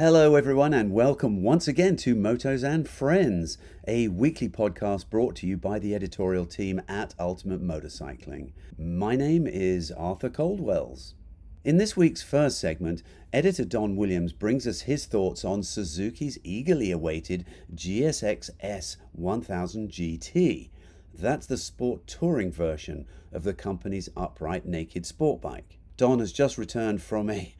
Hello, everyone, and welcome once again to Motos and Friends, a weekly podcast brought to you by the editorial team at Ultimate Motorcycling. My name is Arthur Coldwells. In this week's first segment, editor Don Williams brings us his thoughts on Suzuki's eagerly awaited GSX S 1000 GT. That's the sport touring version of the company's upright naked sport bike. Don has just returned from a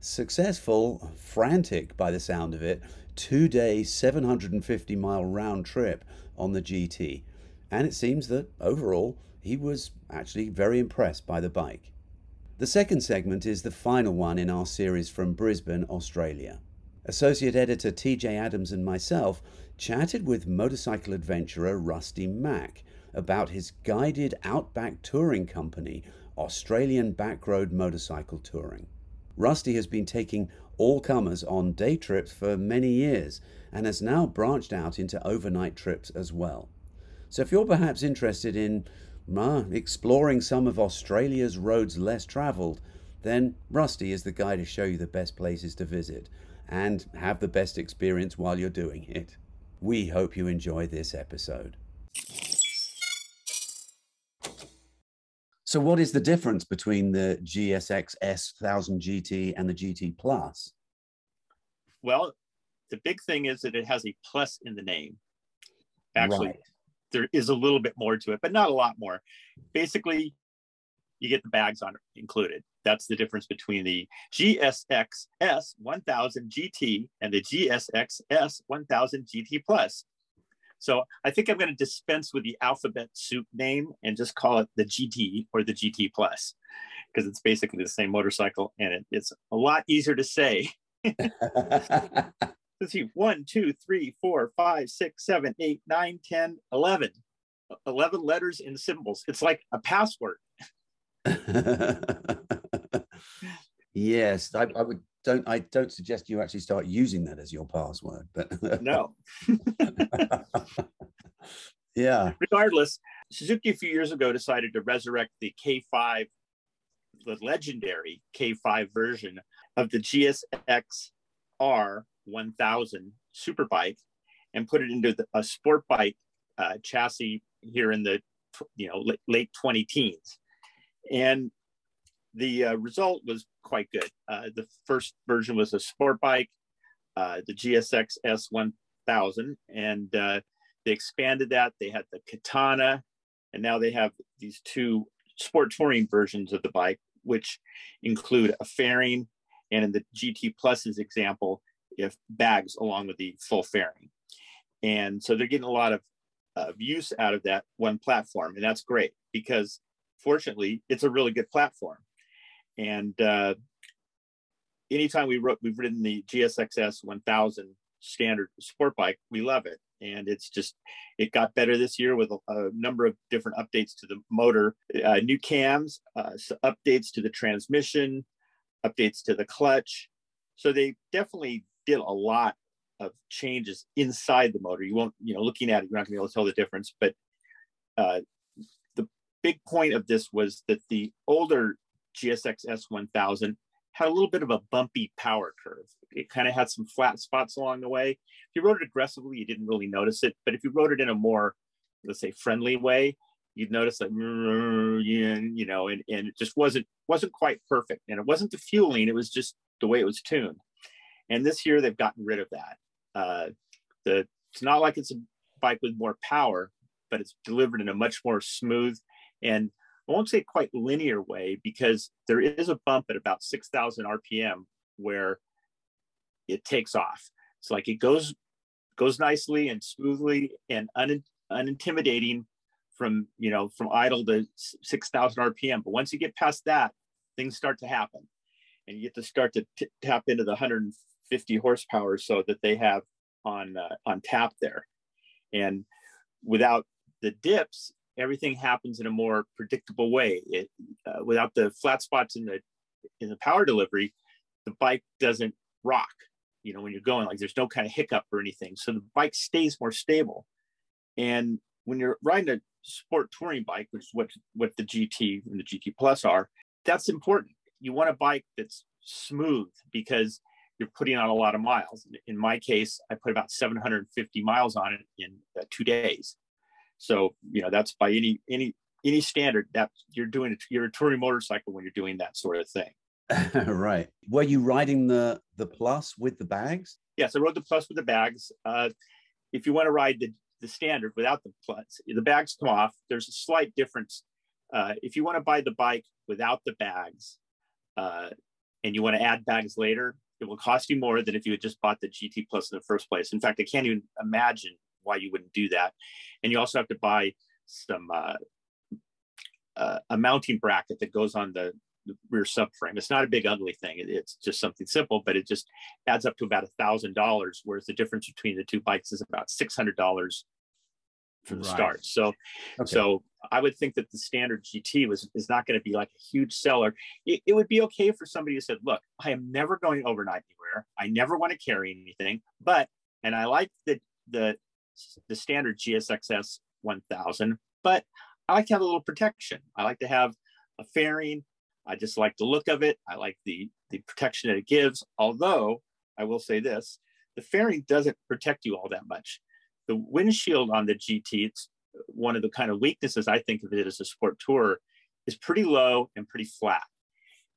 successful, frantic by the sound of it, two day, 750 mile round trip on the GT. And it seems that overall, he was actually very impressed by the bike. The second segment is the final one in our series from Brisbane, Australia. Associate editor TJ Adams and myself chatted with motorcycle adventurer Rusty Mack about his guided outback touring company, Australian Backroad Motorcycle Touring. Rusty has been taking all comers on day trips for many years and has now branched out into overnight trips as well. So if you're perhaps interested in uh, exploring some of Australia's roads less travelled, then Rusty is the guy to show you the best places to visit and have the best experience while you're doing it. We hope you enjoy this episode. So, what is the difference between the GSX S1000 GT and the GT Plus? Well, the big thing is that it has a plus in the name. Actually, right there is a little bit more to it, but not a lot more. Basically, you get the bags on included. That's the difference between the GSX S 1000 GT and the GSX S 1000 GT Plus. So I think I'm going to dispense with the alphabet soup name and just call it the GT or the GT Plus because it's basically the same motorcycle and it, it's a lot easier to say. let's see, one, two, three, four, five, six, seven, eight, nine, 10, 11. 11 letters and symbols. It's like a password. yes, I, I, would don't I don't suggest you actually start using that as your password, but no. yeah. Regardless, Suzuki a few years ago decided to resurrect the K5, the legendary K5 version of the GSX R 1000 Superbike and put it into the, a sport bike uh, chassis here in the you know late, late 20 teens and the uh, result was quite good uh, the first version was a sport bike uh, the gsx s1000 and uh, they expanded that they had the katana and now they have these two sport touring versions of the bike which include a fairing and in the gt plus's example if bags along with the full fairing. And so they're getting a lot of, of use out of that one platform. And that's great because fortunately it's a really good platform. And uh, anytime we wrote, we've ridden the GSXS 1000 standard sport bike, we love it. And it's just, it got better this year with a, a number of different updates to the motor, uh, new cams, uh, updates to the transmission, updates to the clutch. So they definitely did a lot of changes inside the motor. You won't, you know, looking at it, you're not gonna be able to tell the difference. But uh, the big point of this was that the older GSX S1000 had a little bit of a bumpy power curve. It kind of had some flat spots along the way. If you rode it aggressively, you didn't really notice it. But if you rode it in a more, let's say, friendly way, you'd notice that, you know, and, and it just wasn't wasn't quite perfect. And it wasn't the fueling; it was just the way it was tuned. And this year they've gotten rid of that. Uh, the it's not like it's a bike with more power, but it's delivered in a much more smooth and I won't say quite linear way because there is a bump at about 6,000 RPM where it takes off. It's like it goes goes nicely and smoothly and un, unintimidating from you know from idle to 6,000 RPM. But once you get past that, things start to happen, and you get to start to t- tap into the 100 50 horsepower so that they have on uh, on tap there and without the dips everything happens in a more predictable way it, uh, without the flat spots in the in the power delivery the bike doesn't rock you know when you're going like there's no kind of hiccup or anything so the bike stays more stable and when you're riding a sport touring bike which is what what the gt and the gt plus are that's important you want a bike that's smooth because you're putting on a lot of miles. In my case, I put about 750 miles on it in uh, two days. So you know that's by any any any standard that you're doing it. You're a touring motorcycle when you're doing that sort of thing. right. Were you riding the the plus with the bags? Yes, I rode the plus with the bags. Uh, if you want to ride the the standard without the plus, the bags come off. There's a slight difference. Uh, if you want to buy the bike without the bags, uh, and you want to add bags later, it will cost you more than if you had just bought the GT Plus in the first place. In fact, I can't even imagine why you wouldn't do that. And you also have to buy some uh, uh, a mounting bracket that goes on the, the, rear subframe. It's not a big ugly thing. It, it's just something simple, but it just adds up to about a thousand dollars. Whereas the difference between the two bikes is about six hundred dollars from the right. start. So, okay. so I would think that the standard GT was is not going to be like a huge seller. It, it, would be okay for somebody who said, "Look, I am never going overnight anywhere. I never want to carry anything, but and I like the the the standard GSXS 1000, but I like to have a little protection. I like to have a fairing. I just like the look of it. I like the the protection that it gives. Although I will say this, the fairing doesn't protect you all that much. The windshield on the GT, it's one of the kind of weaknesses I think of it as a sport tour, is pretty low and pretty flat.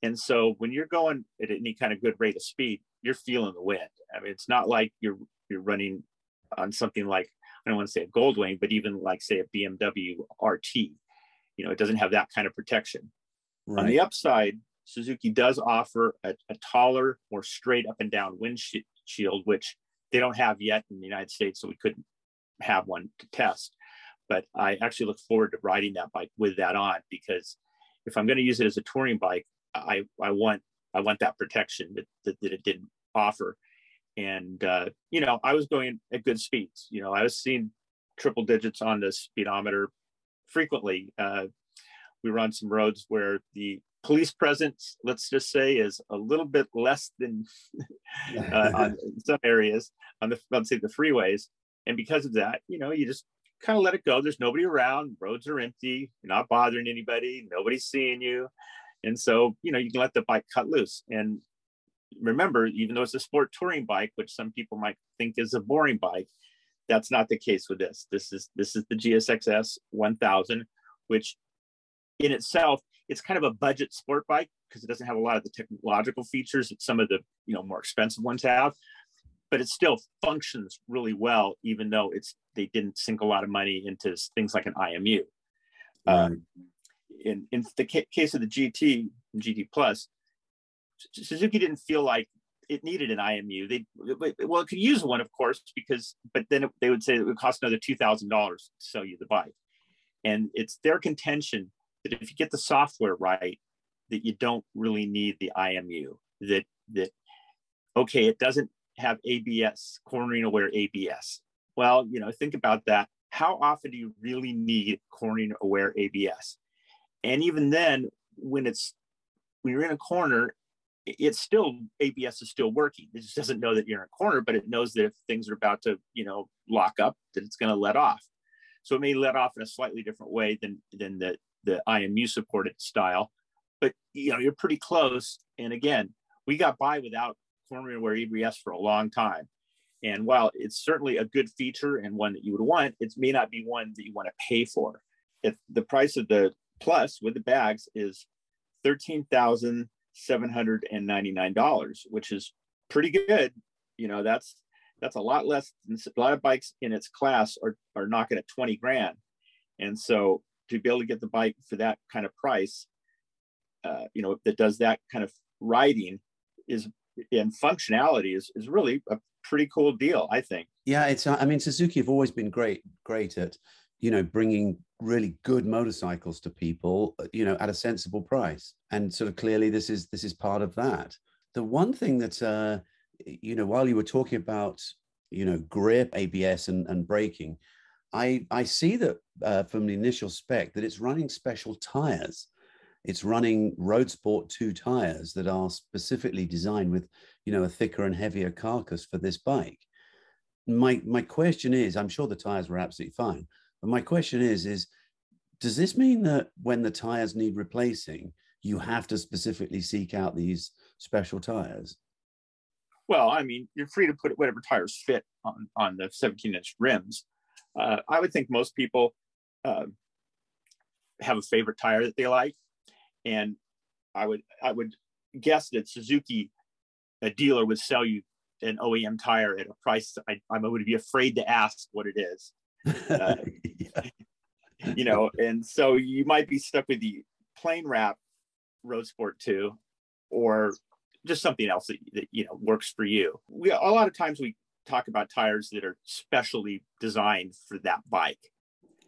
And so when you're going at any kind of good rate of speed, you're feeling the wind. I mean, it's not like you're you're running on something like I don't want to say a Goldwing, but even like say a BMW RT, you know, it doesn't have that kind of protection. Right. On the upside, Suzuki does offer a, a, taller, more straight up and down windshield, which they don't have yet in the United States, so we couldn't have one to test. But I actually look forward to riding that bike with that on because if I'm going to use it as a touring bike, I, I want I want that protection that, that, that it didn't offer and uh, you know i was going at good speeds you know i was seeing triple digits on the speedometer frequently. Uh, we were on some roads where the police presence let's just say is a little bit less than uh, on some areas on the let's say the freeways. And because of that you know you just kind of let it go. There's nobody around. Roads are empty. You're not bothering anybody. Nobody's seeing you. And so you know you can let the bike cut loose. And remember, even though it's a sport touring bike, which some people might think is a boring bike, that's not the case with this. This is this is the GSXS 1000, which in itself it's kind of a budget sport bike because it doesn't have a lot of the technological features that some of the you know more expensive ones have but it still functions really well even though it's they didn't sink a lot of money into things like an imu um, in, in the ca- case of the gt gt plus Suzuki didn't feel like it needed an IMU. They well, it could use one, of course, because but then it, they would say it would cost another two thousand dollars to sell you the bike, and it's their contention that if you get the software right, that you don't really need the IMU. That that okay, it doesn't have ABS, cornering aware ABS. Well, you know, think about that. How often do you really need cornering aware ABS? And even then, when it's when you're in a corner it's still ABS is still working. It just doesn't know that you're in a corner, but it knows that if things are about to, you know, lock up, that it's going to let off. So it may let off in a slightly different way than than the the IMU supported style, but you know you're pretty close. And again, we got by without corner aware ABS for a long time. And while it's certainly a good feature and one that you would want, it may not be one that you want to pay for. If the price of the plus with the bags is thirteen thousand $799, which is pretty good. You know, that's that's a lot less a lot of bikes in its class are are knocking at 20 grand. And so to be able to get the bike for that kind of price, uh, you know, that does that kind of riding is and functionality is is really a pretty cool deal, I think. Yeah, it's I mean Suzuki have always been great great at you know bringing really good motorcycles to people uh, you know at a sensible price. And sort of clearly this is this is part of that. The one thing that uh you know while you were talking about you know grip abs and, and braking i i see that uh, from the initial spec that it's running special tires. It's running road sport 2 tires that are specifically designed with you know a thicker and heavier carcass for this bike. My my question is i'm sure the tires were absolutely fine but my question is, is does this mean that when the tires need replacing, you have to specifically seek out these special tires? Well, I mean, you're free to put whatever tires fit on on the 17 inch rims. Uh, I would think most people uh, have a favorite tire that they like, and I would I would guess that Suzuki, a dealer, would sell you an OEM tire at a price I, I would be afraid to ask what it is. Uh, yeah. You know, and so you might be stuck with the plain wrap Road Sport 2 or just something else that, that you know works for you. We a lot of times we talk about tires that are specially designed for that bike.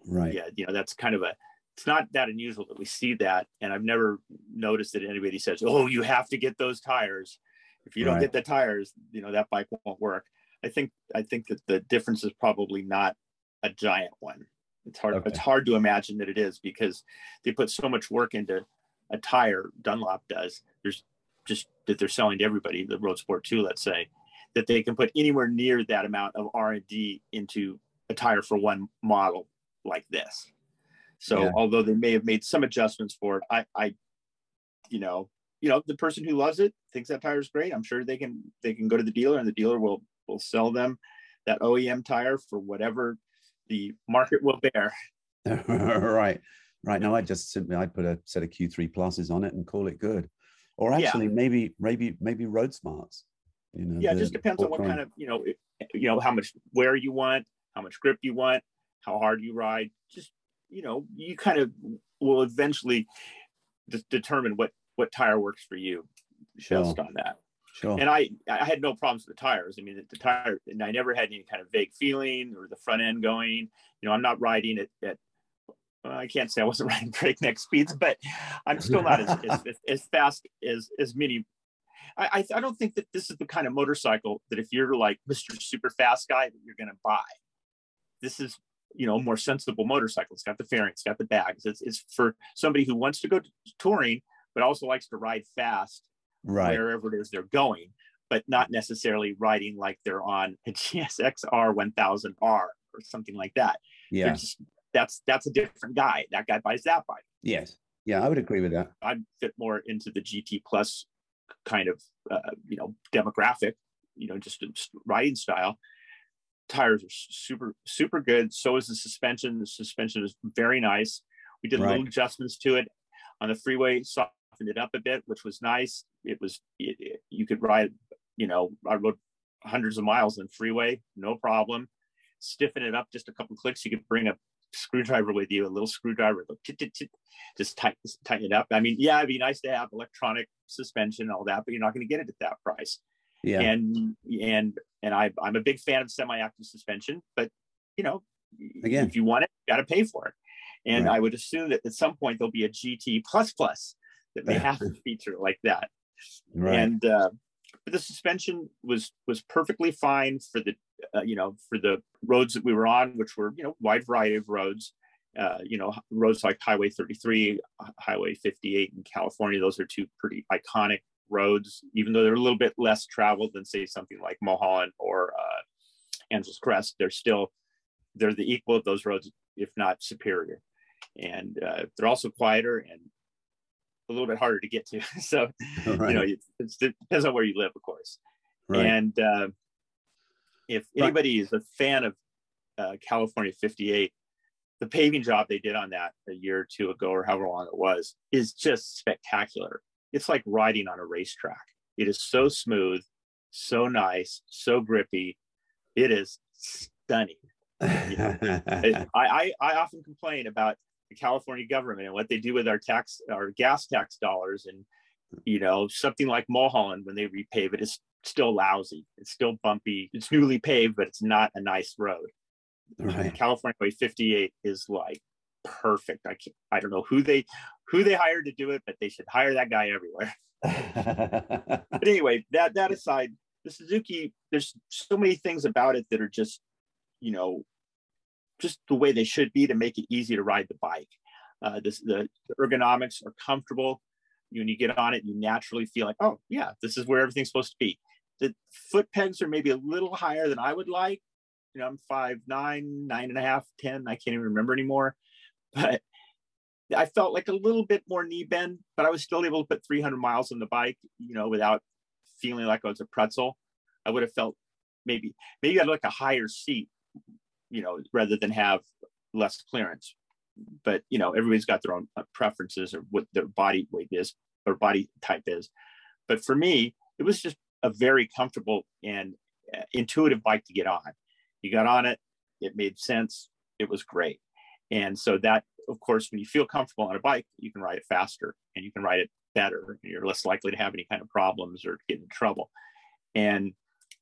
Right. Yeah, you know, that's kind of a it's not that unusual that we see that and I've never noticed that anybody says, "Oh, you have to get those tires." If you don't right. get the tires, you know, that bike won't work. I think I think that the difference is probably not a giant one. It's hard okay. it's hard to imagine that it is because they put so much work into a tire Dunlop does. There's just that they're selling to everybody, the Road Sport 2, let's say, that they can put anywhere near that amount of R&D into a tire for one model like this. So yeah. although they may have made some adjustments for it, I, I, you know, you know, the person who loves it thinks that tire is great. I'm sure they can they can go to the dealer and the dealer will will sell them that OEM tire for whatever the market will bear. right, right. Now I just simply I put a set of Q3 pluses on it and call it good, or actually yeah. maybe maybe maybe road smarts. You know, yeah, it just depends on what kind of you know you know how much wear you want, how much grip you want, how hard you ride. Just you know, you kind of will eventually determine what what tire works for you sure. based on that. Sure. And I I had no problems with the tires. I mean, the, the tire, and I never had any kind of vague feeling or the front end going. You know, I'm not riding at, at well, I can't say I wasn't riding breakneck speeds, but I'm still not as, as, as, fast as as many. I, I don't think that this is the kind of motorcycle that if you're like Mr. Super Fast guy that you're going to buy. This is you know more sensible motorcycle. It's got the fairing, it's got the bags. It's it's for somebody who wants to go touring but also likes to ride fast right. wherever it is they're going, but not necessarily riding like they're on a GSXR 1000R or something like that. Yeah. Just, that's that's a different guy. That guy buys that bike. Yes. Yeah, I would agree with that. I fit more into the GT plus kind of uh, you know demographic, you know, just riding style. Tires are super super good. So is the suspension. The suspension is very nice. We did right. little adjustments to it on the freeway. Saw softened it up a bit, which was nice. It was it, it, you could ride, you know, I rode hundreds of miles in freeway, no problem. Stiffen it up just a couple clicks. You could bring a screwdriver with you, a little screwdriver, just tighten, tighten it up. I mean, yeah, it'd be nice to have electronic suspension and all that, but you're not going to get it at that price. Yeah. And and and I I'm a big fan of semi-active suspension, but you know, again, if you want it, you got to pay for it. And right. I would assume that at some point there'll be a GT plus plus that may have a feature like that. Right. And uh, but the suspension was was perfectly fine for the uh, you know for the roads that we were on, which were you know wide variety of roads. Uh, you know roads like Highway 33, Highway 58 in California. Those are two pretty iconic roads, even though they're a little bit less traveled than say something like Mulholland or uh, Angeles Crest. They're still they're the equal of those roads, if not superior. And uh, they're also quieter and a little bit harder to get to. so, right. you know, it, it, depends on where you live, of course. Right. And uh, if anybody right. is a fan of uh, California 58, the paving job they did on that a year or two ago, or however long it was, is just spectacular. It's like riding on a racetrack. It is so smooth, so nice, so grippy. It is stunning. You know, I, I, I often complain about the California government and what they do with our tax, our gas tax dollars. And, you know, something like Mulholland, when they repave it, is still lousy. It's still bumpy. It's newly paved, but it's not a nice road. Right. California Way 58 is like perfect. I can't, I don't know who they who they hired to do it, but they should hire that guy everywhere. but anyway, that that aside, the Suzuki, there's so many things about it that are just, you know, just the way they should be to make it easy to ride the bike. Uh, this, the, ergonomics are comfortable. When you get on it, you naturally feel like, oh yeah, this is where everything's supposed to be. The foot pegs are maybe a little higher than I would like. You know, I'm five nine, nine and a half, ten. I can't even remember anymore. But I felt like a little bit more knee bend, but I was still able to put 300 miles on the bike, you know, without feeling like I was a pretzel. I would have felt maybe maybe I'd like a higher seat, you know, rather than have less clearance. But you know, everybody's got their own uh, preferences or what their body weight is or body type is. But for me, it was just a very comfortable and uh, intuitive bike to get on. You got on it, it made sense, it was great. And so that, of course, when you feel comfortable on a bike, you can ride it faster and you can ride it better. You're less likely to have any kind of problems or get in trouble. And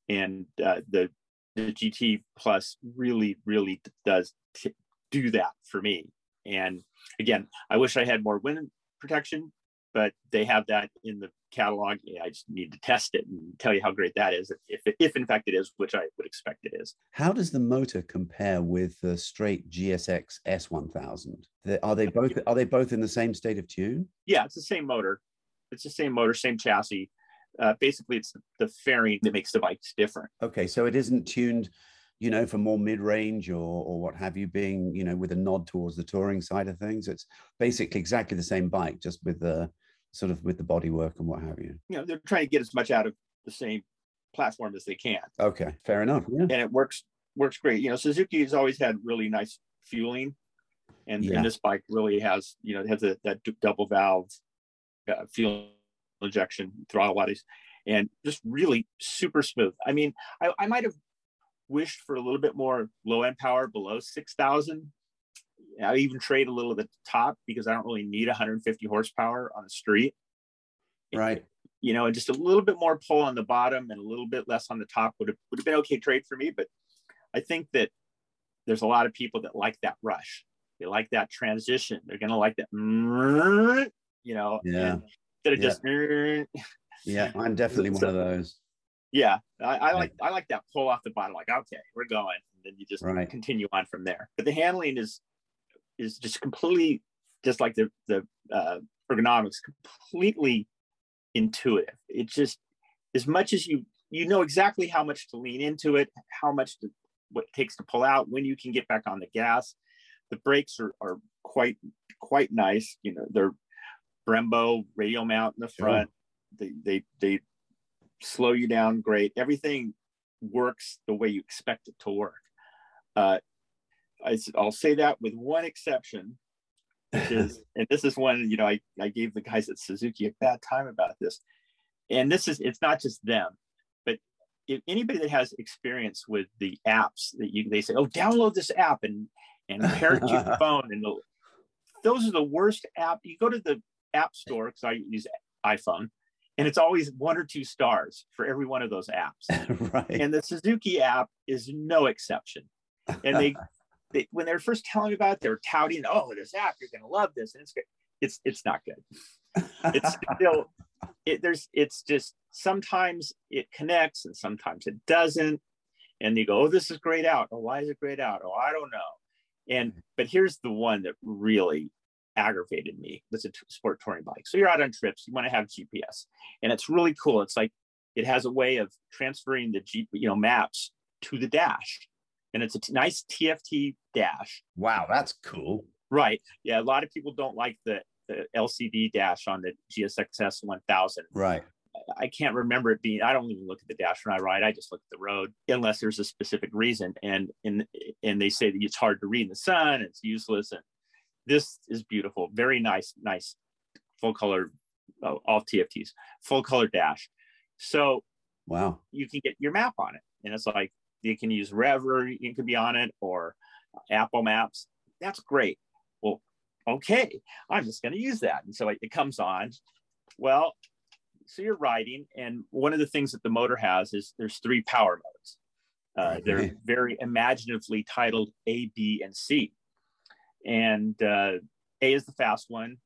and uh, the the GT Plus really, really does t- do that for me. And again, I wish I had more wind protection, but they have that in the catalog. I just need to test it and tell you how great that is, if, if, if in fact it is, which I would expect it is. How does the motor compare with the straight GSX S1000? Are they both are they both in the same state of tune? Yeah, it's the same motor. It's the same motor, same chassis. Uh, basically, it's the fairing that makes the bikes different. Okay, so it isn't tuned you know, for more mid-range or or what have you, being you know with a nod towards the touring side of things. It's basically exactly the same bike, just with the sort of with the bodywork and what have you. You know, they're trying to get as much out of the same platform as they can. Okay, fair enough. Yeah. And it works works great. You know, Suzuki has always had really nice fueling, and, yeah. and this bike really has you know it has a, that double valve uh, fuel injection throttle bodies, and just really super smooth. I mean, I, I might have wished for a little bit more low end power below six thousand I even trade a little at the top because I don't really need 150 horsepower on the street. Right. You know, and just a little bit more pull on the bottom and a little bit less on the top would have would have been okay trade for me. But I think that there's a lot of people that like that rush. They like that transition. They're gonna like that, you know. Yeah. Instead of yeah. just. yeah, I'm definitely one of those. Yeah, I, I like I like that pull off the bottom. Like, okay, we're going, and then you just right. continue on from there. But the handling is is just completely just like the the uh, ergonomics completely intuitive it just as much as you you know exactly how much to lean into it how much to what it takes to pull out when you can get back on the gas the brakes are, are quite quite nice you know they're brembo radial mount in the front they they they slow you down great everything works the way you expect it to work uh, I, will say that with one exception, which is, and this is one, you know, I, I gave the guys at Suzuki a bad time about this. And this is, it's not just them, but if anybody that has experience with the apps that you, they say, oh, download this app and, and pair it to your phone. And those are the worst app. You go to the app store, because I use iPhone, and it's always one or two stars for every one of those apps. right. And the Suzuki app is no exception. And they they, when they were first telling me about it, they were touting, "Oh, this app, you're going to love this," and it's good. It's it's not good. It's still it, there's it's just sometimes it connects and sometimes it doesn't, and you go, "Oh, this is grayed out. Oh, why is it grayed out? Oh, I don't know." And mm. but here's the one that really aggravated me. It's a sport touring bike. So you're out on trips, you want to have GPS, and it's really cool. It's like it has a way of transferring the G, you know, maps to the dash and it's a t- nice TFT dash. Wow, that's cool. Right. Yeah, a lot of people don't like the, the LCD dash on the GSXS 1000. Right. I can't remember it being. I don't even look at the dash when I ride. I just look at the road, unless there's a specific reason. And and and they say that it's hard to read in the sun. It's useless. And this is beautiful. Very nice, nice, full color, uh, all TFTs, full color dash. So wow, you can get your map on it, and it's like you can use Rever, you can be on it, or Apple Maps. That's great. Well, okay, I'm just going to use that. And so it, it comes on. Well, so you're riding, and one of the things that the motor has is there's three power modes. Uh. They're very imaginatively titled A, B, and C. And uh, A is the fast one,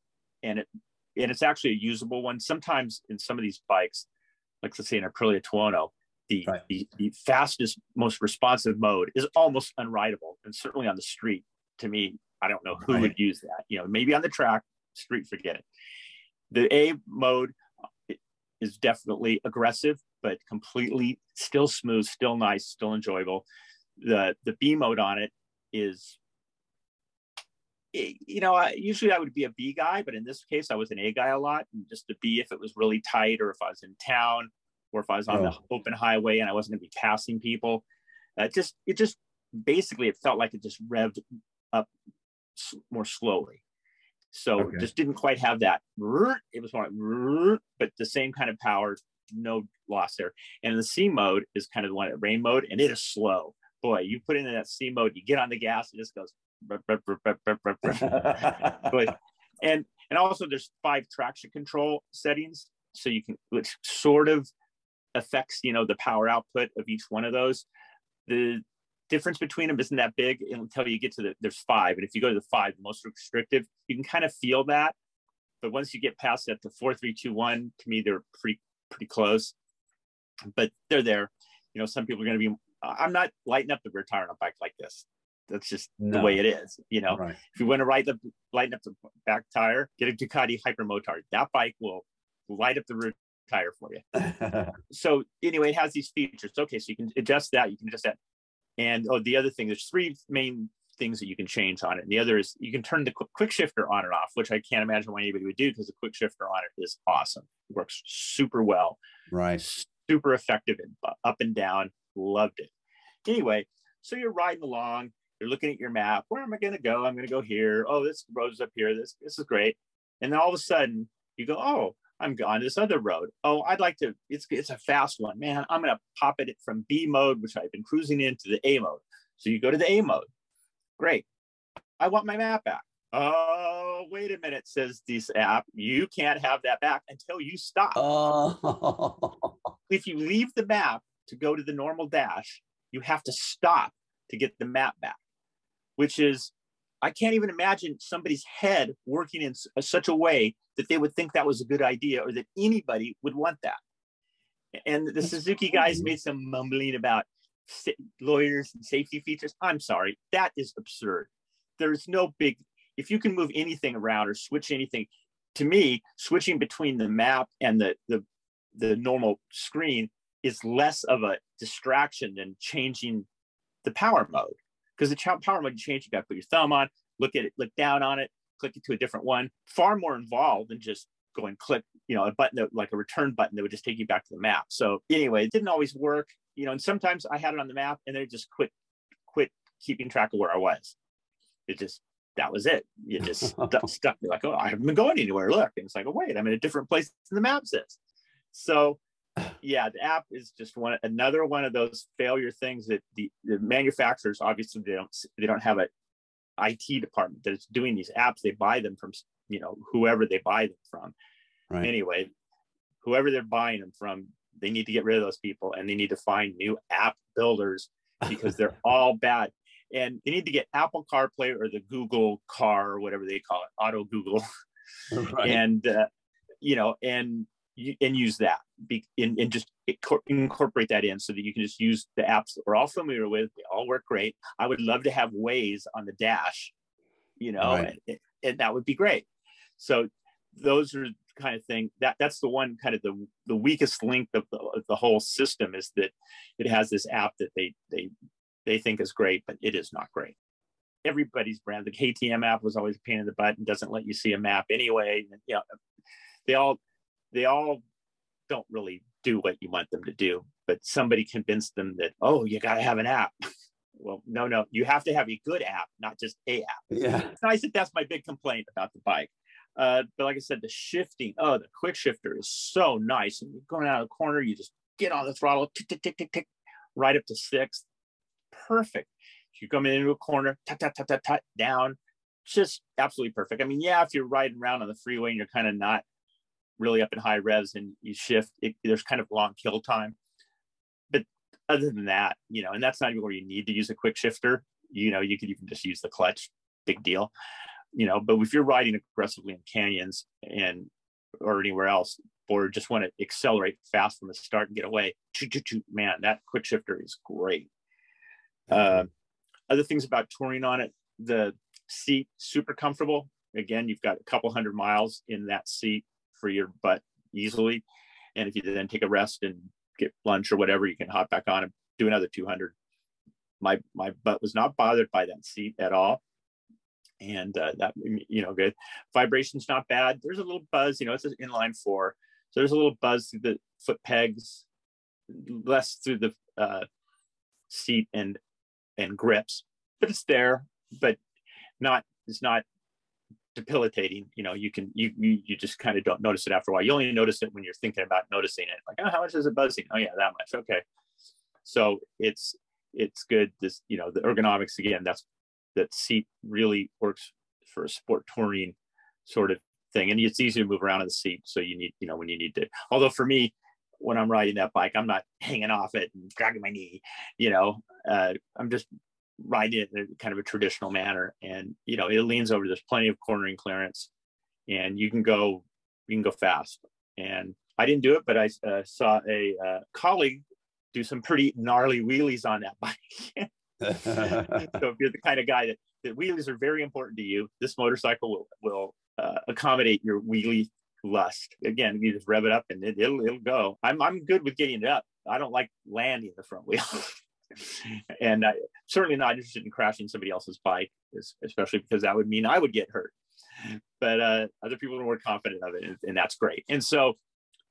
and it and it's actually a usable one. Sometimes in some of these bikes, like let's say an Aprilia Tuono, the, right. the, the fastest, most responsive mode is almost unrideable. And certainly on the street, to me, I don't know who right. would use that. You know, maybe on the track, street, forget it. The A mode is definitely aggressive, but completely still smooth, still nice, still enjoyable. The the B mode on it is, you know, I, usually I would be a B guy, but in this case, I was an A guy a lot, and just a B if it was really tight or if I was in town or if I was on oh. the open highway and I wasn't going to be passing people. Uh, just it just basically it felt like it just revved up more slowly. So okay. just didn't quite have that. It was more, but the same kind of power, no loss there. And the C mode is kind of the one at rain mode, and it is slow. Boy, you put in that C mode, you get on the gas, it just goes. But, and and also there's five traction control settings, so you can which sort of affects you know the power output of each one of those. The difference between them isn't that big until you get to the there's five. And if you go to the five most restrictive you can kind of feel that. But once you get past that the four three two one to me they're pretty pretty close. But they're there. You know some people are going to be i'm not lighting up the rear tire on a bike like this that's just no. the way it is you know right. if you want to ride the lighten up the back tire get a ducati Hypermotard. that bike will light up the rear tire for you so anyway it has these features okay so you can adjust that you can adjust that and oh, the other thing, there's three main things that you can change on it. And the other is you can turn the quick shifter on and off, which I can't imagine why anybody would do because the quick shifter on it is awesome. It works super well. Right. Super effective and uh, up and down. Loved it. Anyway, so you're riding along, you're looking at your map. Where am I going to go? I'm going to go here. Oh, this road's up here. This this is great. And then all of a sudden you go, oh, I'm on this other road. Oh, I'd like to, it's, it's a fast one, man. I'm going to pop it from B mode, which I've been cruising into the A mode. So you go to the A mode. Great. I want my map back. Oh, wait a minute, says this app. You can't have that back until you stop. Oh. if you leave the map to go to the normal dash, you have to stop to get the map back, which is I can't even imagine somebody's head working in uh, such a way that they would think that was a good idea or that anybody would want that. And the Suzuki guys made some mumbling about lawyers and safety features. I'm sorry, that is absurd. There's no big, if you can move anything around or switch anything, to me, switching between the map and the, the, the normal screen is less of a distraction than changing the power mode because the power mode change, you got to put your thumb on, look at it, look down on it, click it to a different one. Far more involved than just going click, you know, a button that, like a return button that would just take you back to the map. So anyway, it didn't always work, you know, and sometimes I had it on the map and then it just quit, quit keeping track of where I was. It just that was it. You just stuck, stuck me like, oh, I haven't been going anywhere. Look, and it's like, oh wait, I'm in a different place than the map says. So yeah, the app is just one another one of those failure things that the, the manufacturers obviously they don't they don't have a IT department that's doing these apps. They buy them from you know whoever they buy them from. Right. Anyway, whoever they're buying them from, they need to get rid of those people and they need to find new app builders because they're all bad. And they need to get Apple CarPlay or the Google Car or whatever they call it, Auto Google, right. and uh, you know, and and use that be, and, and just incorporate that in so that you can just use the apps that we're all familiar with. They all work great. I would love to have Waze on the dash, you know, right. and, and, that would be great. So those are kind of thing that that's the one kind of the, the weakest link of the, of the whole system is that it has this app that they, they, they think is great, but it is not great everybody's brand. The KTM app was always a pain in the butt and doesn't let you see a map anyway. And, you know, they all they all don't really do what you want them to do, but somebody convinced them that, oh, you got to have an app. well, no, no, you have to have a good app, not just a app. Yeah. It's nice that that's my big complaint about the bike. Uh, but like I said, the shifting, oh, the quick shifter is so nice. And you're going out of the corner, you just get on the throttle, tick, tick, tick, tick, tick, right up to six. Perfect. You come into a corner, tut, tut, tut, tut, tut, down, just absolutely perfect. I mean, yeah, if you're riding around on the freeway and you're kind of not really up in high revs and you shift, it, there's kind of long kill time. But other than that, you know, and that's not even where you need to use a quick shifter. You know, you could even just use the clutch, big deal. You know, but if you're riding aggressively in canyons and or anywhere else, or just want to accelerate fast from the start and get away, man, that quick shifter is great. Uh, other things about touring on it, the seat super comfortable. Again, you've got a couple hundred miles in that seat for your butt easily. And if you then take a rest and get lunch or whatever, you can hop back on and do another 200. My my butt was not bothered by that seat at all, and uh, that you know good. Vibration's not bad. There's a little buzz. You know, it's an inline four, so there's a little buzz through the foot pegs. less through the uh, seat and and grips, but it's there, but not it's not debilitating. You know, you can you you, you just kind of don't notice it after a while. You only notice it when you're thinking about noticing it. Like, oh, how much is it buzzing? Oh yeah, that much. Okay. So it's it's good. This you know the ergonomics again. That's that seat really works for a sport touring sort of thing, and it's easy to move around in the seat. So you need you know when you need to. Although for me, when I'm riding that bike, I'm not hanging off it and dragging my knee. You know, uh, I'm just riding it in a kind of a traditional manner, and you know it leans over. There's plenty of cornering clearance, and you can go you can go fast. And I didn't do it, but I uh, saw a uh, colleague do some pretty gnarly wheelies on that bike. so if you're the kind of guy that, that wheelies are very important to you, this motorcycle will will uh, accommodate your wheelie lust. Again, you just rev it up and it, will it'll go. I'm I'm good with getting it up. I don't like landing the front wheel. and I certainly not interested in crashing somebody else's bike, especially because that would mean I would get hurt. But uh, other people are more confident of it, and, and that's great. And so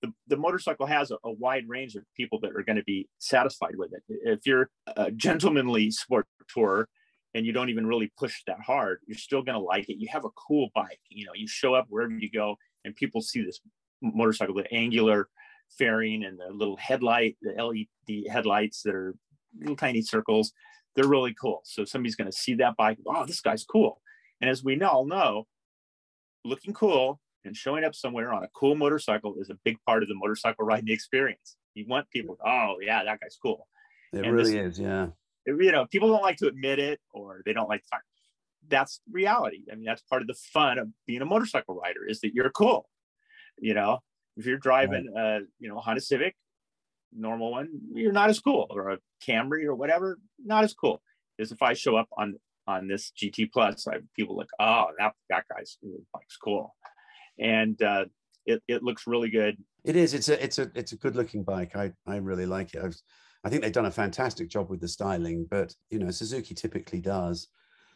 the, the motorcycle has a, a, wide range of people that are going to be satisfied with it. If you're a gentlemanly sport tourer and you don't even really push that hard, you're still going to like it. You have a cool bike. You know, you show up wherever you go, and people see this motorcycle, the angular fairing and the little headlight, the LED headlights that are little tiny circles. They're really cool. So somebody's going to see that bike. Oh, this guy's cool. And as we all know, looking cool and showing up somewhere on a cool motorcycle is a big part of the motorcycle riding experience. You want people, oh yeah, that guy's cool. It and really this, is, yeah. You know, people don't like to admit it or they don't like. to talk. That's reality. I mean, that's part of the fun of being a motorcycle rider is that you're cool. You know, if you're driving, right. uh, you know, Honda Civic, normal one, you're not as cool, or a Camry or whatever, not as cool as if I show up on on this GT Plus. I people like, oh, that that guy's bike's cool and uh, it, it looks really good. It is. It's a it's a it's a good looking bike. I I really like it. I've, I think they've done a fantastic job with the styling, but you know Suzuki typically does.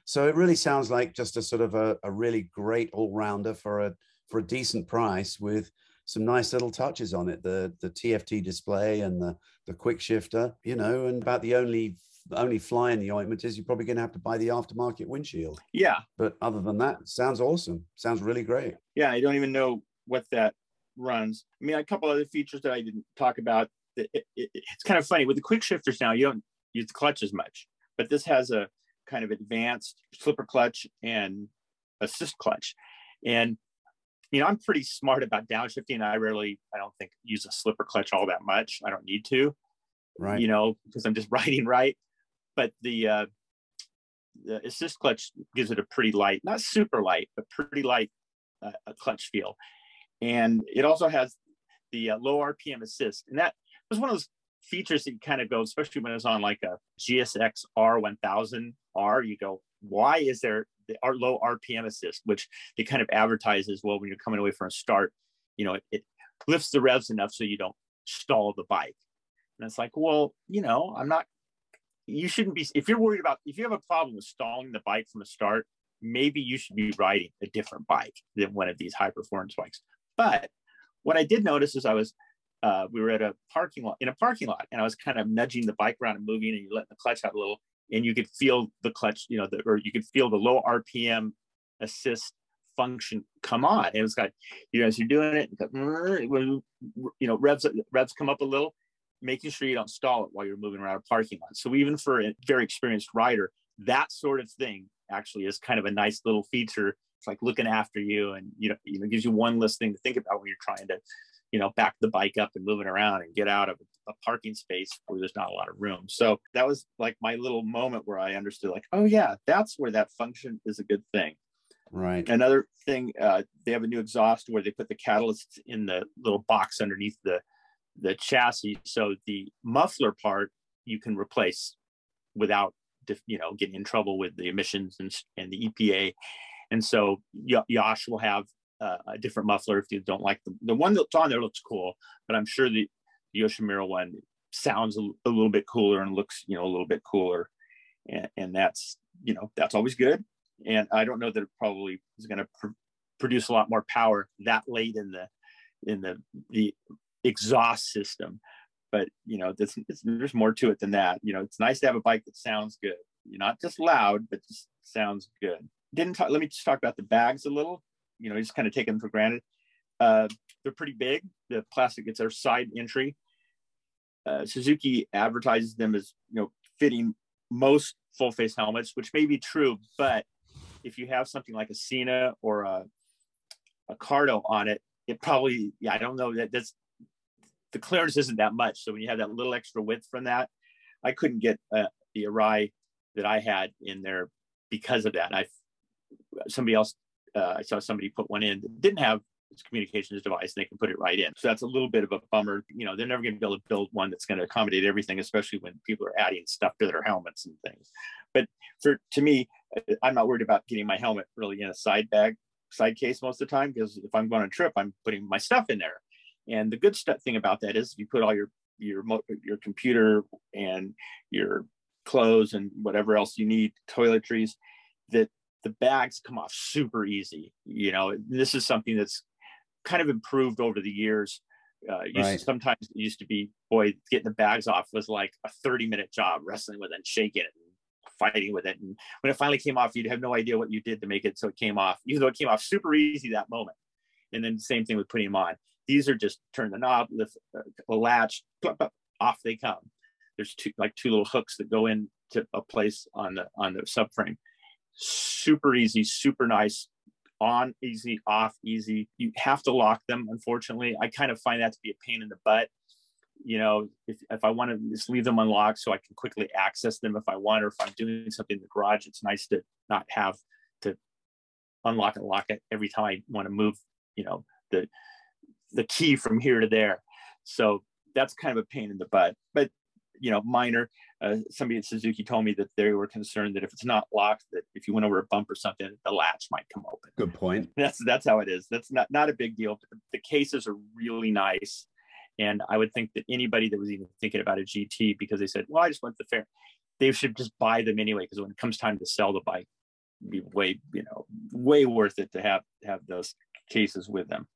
So it really sounds like just a sort of a, a really great all rounder for a for a decent price with some nice little touches on it. The the TFT display and the the quick shifter, you know, and about the only only fly in the ointment is you're probably going to have to buy the aftermarket windshield. Yeah. But other than that, sounds awesome. Sounds really great. Yeah, I don't even know what that runs. I mean, a couple other features that I didn't talk about. It, it, it, it's kind of funny with the quick shifters now. You don't use the clutch as much, but this has a kind of advanced slipper clutch and assist clutch, and you know I'm pretty smart about downshifting. I rarely, I don't think, use a slipper clutch all that much. I don't need to, right? You know, because I'm just riding right but the, uh, the assist clutch gives it a pretty light, not super light, but pretty light uh, clutch feel. And it also has the uh, low RPM assist. And that was one of those features that you kind of go, especially when it's on like a GSX R1000R, you go, why is there the low RPM assist, which they kind of advertises, well, when you're coming away from a start, you know, it, it lifts the revs enough so you don't stall the bike. And it's like, well, you know, I'm not you shouldn't be if you're worried about if you have a problem with stalling the bike from the start maybe you should be riding a different bike than one of these high performance bikes but what i did notice is i was uh, we were at a parking lot in a parking lot and i was kind of nudging the bike around and moving and you let the clutch out a little and you could feel the clutch you know the, or you could feel the low rpm assist function come on and it was like you know as you're doing it mm, you know revs revs come up a little making sure you don't stall it while you're moving around a parking lot. So even for a very experienced rider, that sort of thing actually is kind of a nice little feature. It's like looking after you and you know, you know, gives you one less thing to think about when you're trying to, you know, back the bike up and moving around and get out of a parking space where there's not a lot of room. So that was like my little moment where I understood like, oh yeah, that's where that function is a good thing. Right. Another thing, uh, they have a new exhaust where they put the catalyst in the little box underneath the the chassis. So the muffler part you can replace without you know getting in trouble with the emissions and, and the EPA. And so Yosh will have uh, a different muffler if you don't like the the one that's on there looks cool, but I'm sure the, Yoshimura one sounds a, a, little bit cooler and looks you know a little bit cooler, and, and that's you know that's always good. And I don't know that it probably is going to pr- produce a lot more power that late in the in the the exhaust system. but you know, this, there's more to it than that. You know, it's nice to have a bike that sounds good. You're not just loud, but just sounds good. Didn't talk, let me just talk about the bags a little. You know, just kind of take them for granted. Uh, they're pretty big. The plastic, it's our side entry. Uh, Suzuki advertises them as you know fitting most full face helmets, which may be true, but if you have something like a Sena or a a Cardo on it, it probably yeah I don't know that that's the clearance isn't that much. So when you have that little extra width from that, I couldn't get uh, the Arai that I had in there because of that. I somebody else uh, I saw somebody put one in that didn't have communications device and they can put it right in. So that's a little bit of a bummer. You know, they're never going to be able to build one that's going to accommodate everything, especially when people are adding stuff to their helmets and things. But for to me, uh, I'm not worried about getting my helmet really in a side bag, side case most of the time because if I'm going on a trip, I'm putting my stuff in there. And the good stuff thing about that is you put all your your your computer and your clothes and whatever else you need, toiletries, that the bags come off super easy. You know, this is something that's kind of improved over the years. Uh, right. to, sometimes it used to be, boy, getting the bags off was like a 30 minute job, wrestling with it and shaking it and fighting with it. And when it finally came off, you'd have no idea what you did to make it so it came off, even though it came off super easy that moment. And then same thing with putting them on. These are just turn the knob, lift uh, a latch, off they come. There's two like two little hooks that go into a place on the on the subframe. Super easy, super nice, on easy, off easy. You have to lock them, unfortunately. I kind of find that to be a pain in the butt. You know, if, if I want to just leave them unlocked so I can quickly access them if I want, or if I'm doing something in the garage, it's nice to not have to unlock and lock it every time I want to move, you know, the the key from here to there. So that's kind of a pain in the butt. But you know, minor. Uh, somebody at Suzuki told me that they were concerned that if it's not locked, that if you went over a bump or something, the latch might come open. Good point. That's that's how it is. That's not not a big deal. The, cases are really nice, and I would think that anybody that was even thinking about a GT because they said, "Well, I just went to the fair," they should just buy them anyway because when it comes time to sell the bike, be way you know way worth it to have have those cases with them.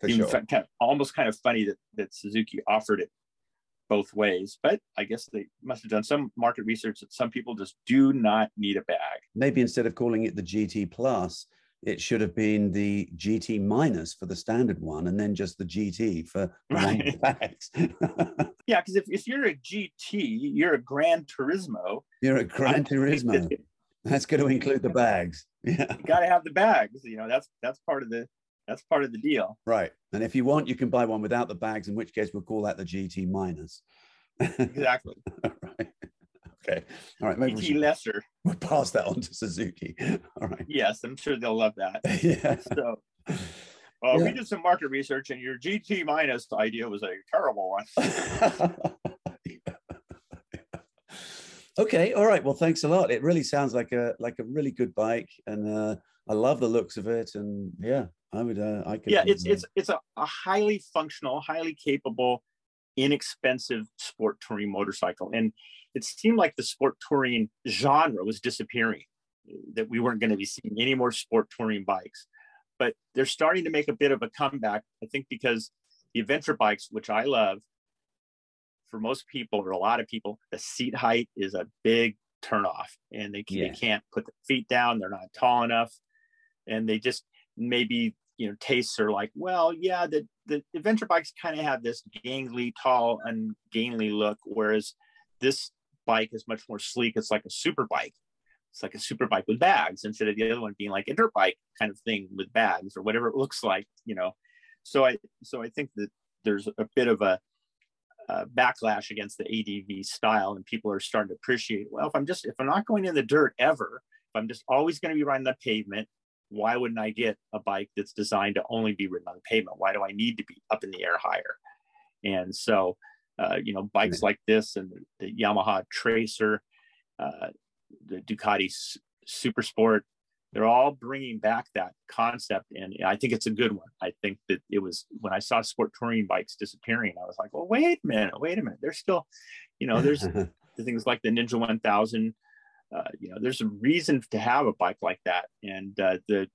For Even sure. kind of, almost kind of funny that that Suzuki offered it both ways. But I guess they must have done some market research that some people just do not need a bag. Maybe instead of calling it the GT Plus, it should have been the GT minus for the standard one, and then just the GT for right. bags. yeah, because if, if you're a GT, you're a Gran Turismo. You're a Gran Turismo. That's going to include the bags. Yeah, you got to have the bags. You know, that's that's part of the that's part of the deal. Right. And if you want, you can buy one without the bags, in which case we'll call that the GT minus. Exactly. right. Okay. All right. Maybe GT we lesser. We'll pass that on to Suzuki. All right. Yes, I'm sure they'll love that. yeah. So uh, yeah. we did some market research and your GT minus idea was a terrible one. okay. All right. Well, thanks a lot. It really sounds like a like a really good bike and uh I love the looks of it, and yeah, I would. Uh, I could. Yeah, it's it's it's a, a highly functional, highly capable, inexpensive sport touring motorcycle, and it seemed like the sport touring genre was disappearing. That we weren't going to be seeing any more sport touring bikes, but they're starting to make a bit of a comeback. I think because the adventure bikes, which I love, for most people or a lot of people, the seat height is a big turnoff, and they, yeah. they can't put the feet down. They're not tall enough and they just maybe you know tastes are like well yeah the the adventure bikes kind of have this gangly tall and gainly look whereas this bike is much more sleek. It's like a super bike. It's like a super bike with bags instead of the other one being like a dirt bike kind of thing with bags or whatever it looks like you know? So i so i think that there's a bit of a, a backlash against the adv style and people are starting to appreciate well if i'm just if i'm not going in the dirt ever if i'm just always going to be riding the pavement why wouldn't I get a bike that's designed to only be ridden on pavement? Why do I need to be up in the air higher? And so, uh, you know, bikes like this and the Yamaha Tracer, uh, the Ducati Super Sport, they're all bringing back that concept. And I think it's a good one. I think that it was when I saw sport touring bikes disappearing, I was like, well, wait a minute, wait a minute. There's still, you know, there's the things like the Ninja 1000 uh, you know, there's a reason to have a bike like that. And uh, the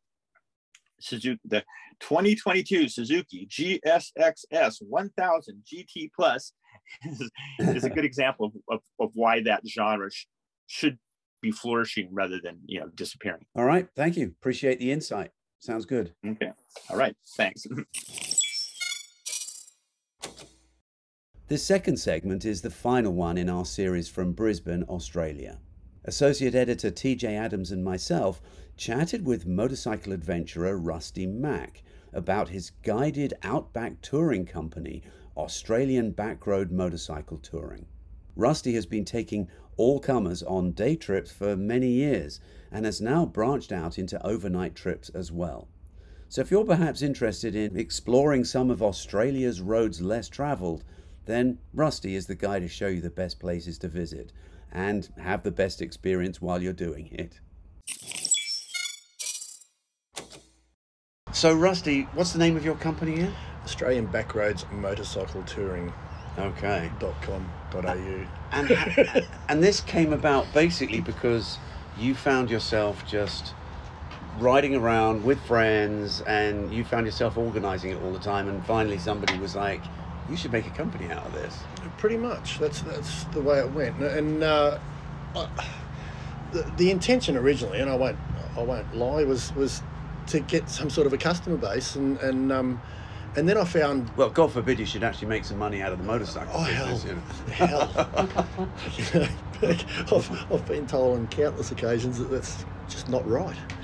Suzuki, the 2022 Suzuki GSXS 1000 GT Plus is, is a good example of, of, of why that genre sh- should be flourishing rather than you know disappearing. All right, thank you. Appreciate the insight. Sounds good. Okay. All right. Thanks. This second segment is the final one in our series from Brisbane, Australia. Associate editor TJ Adams and myself chatted with motorcycle adventurer Rusty Mack about his guided outback touring company, Australian Backroad Motorcycle Touring. Rusty has been taking all comers on day trips for many years and has now branched out into overnight trips as well. So, if you're perhaps interested in exploring some of Australia's roads less travelled, then Rusty is the guy to show you the best places to visit and have the best experience while you're doing it. So, Rusty, what's the name of your company again? Australian Backroads Motorcycle Touring. Okay. .com.au. And, and this came about basically because you found yourself just riding around with friends and you found yourself organizing it all the time and finally somebody was like you should make a company out of this Pretty much. That's that's the way it went. And uh, I, the, the intention originally, and I won't I won't lie, was was to get some sort of a customer base, and and um, and then I found well god forbid you should actually make some money out of the motorcycle Oh, business, hell. you know. hell. I've, I've been told on countless occasions that that's just not right.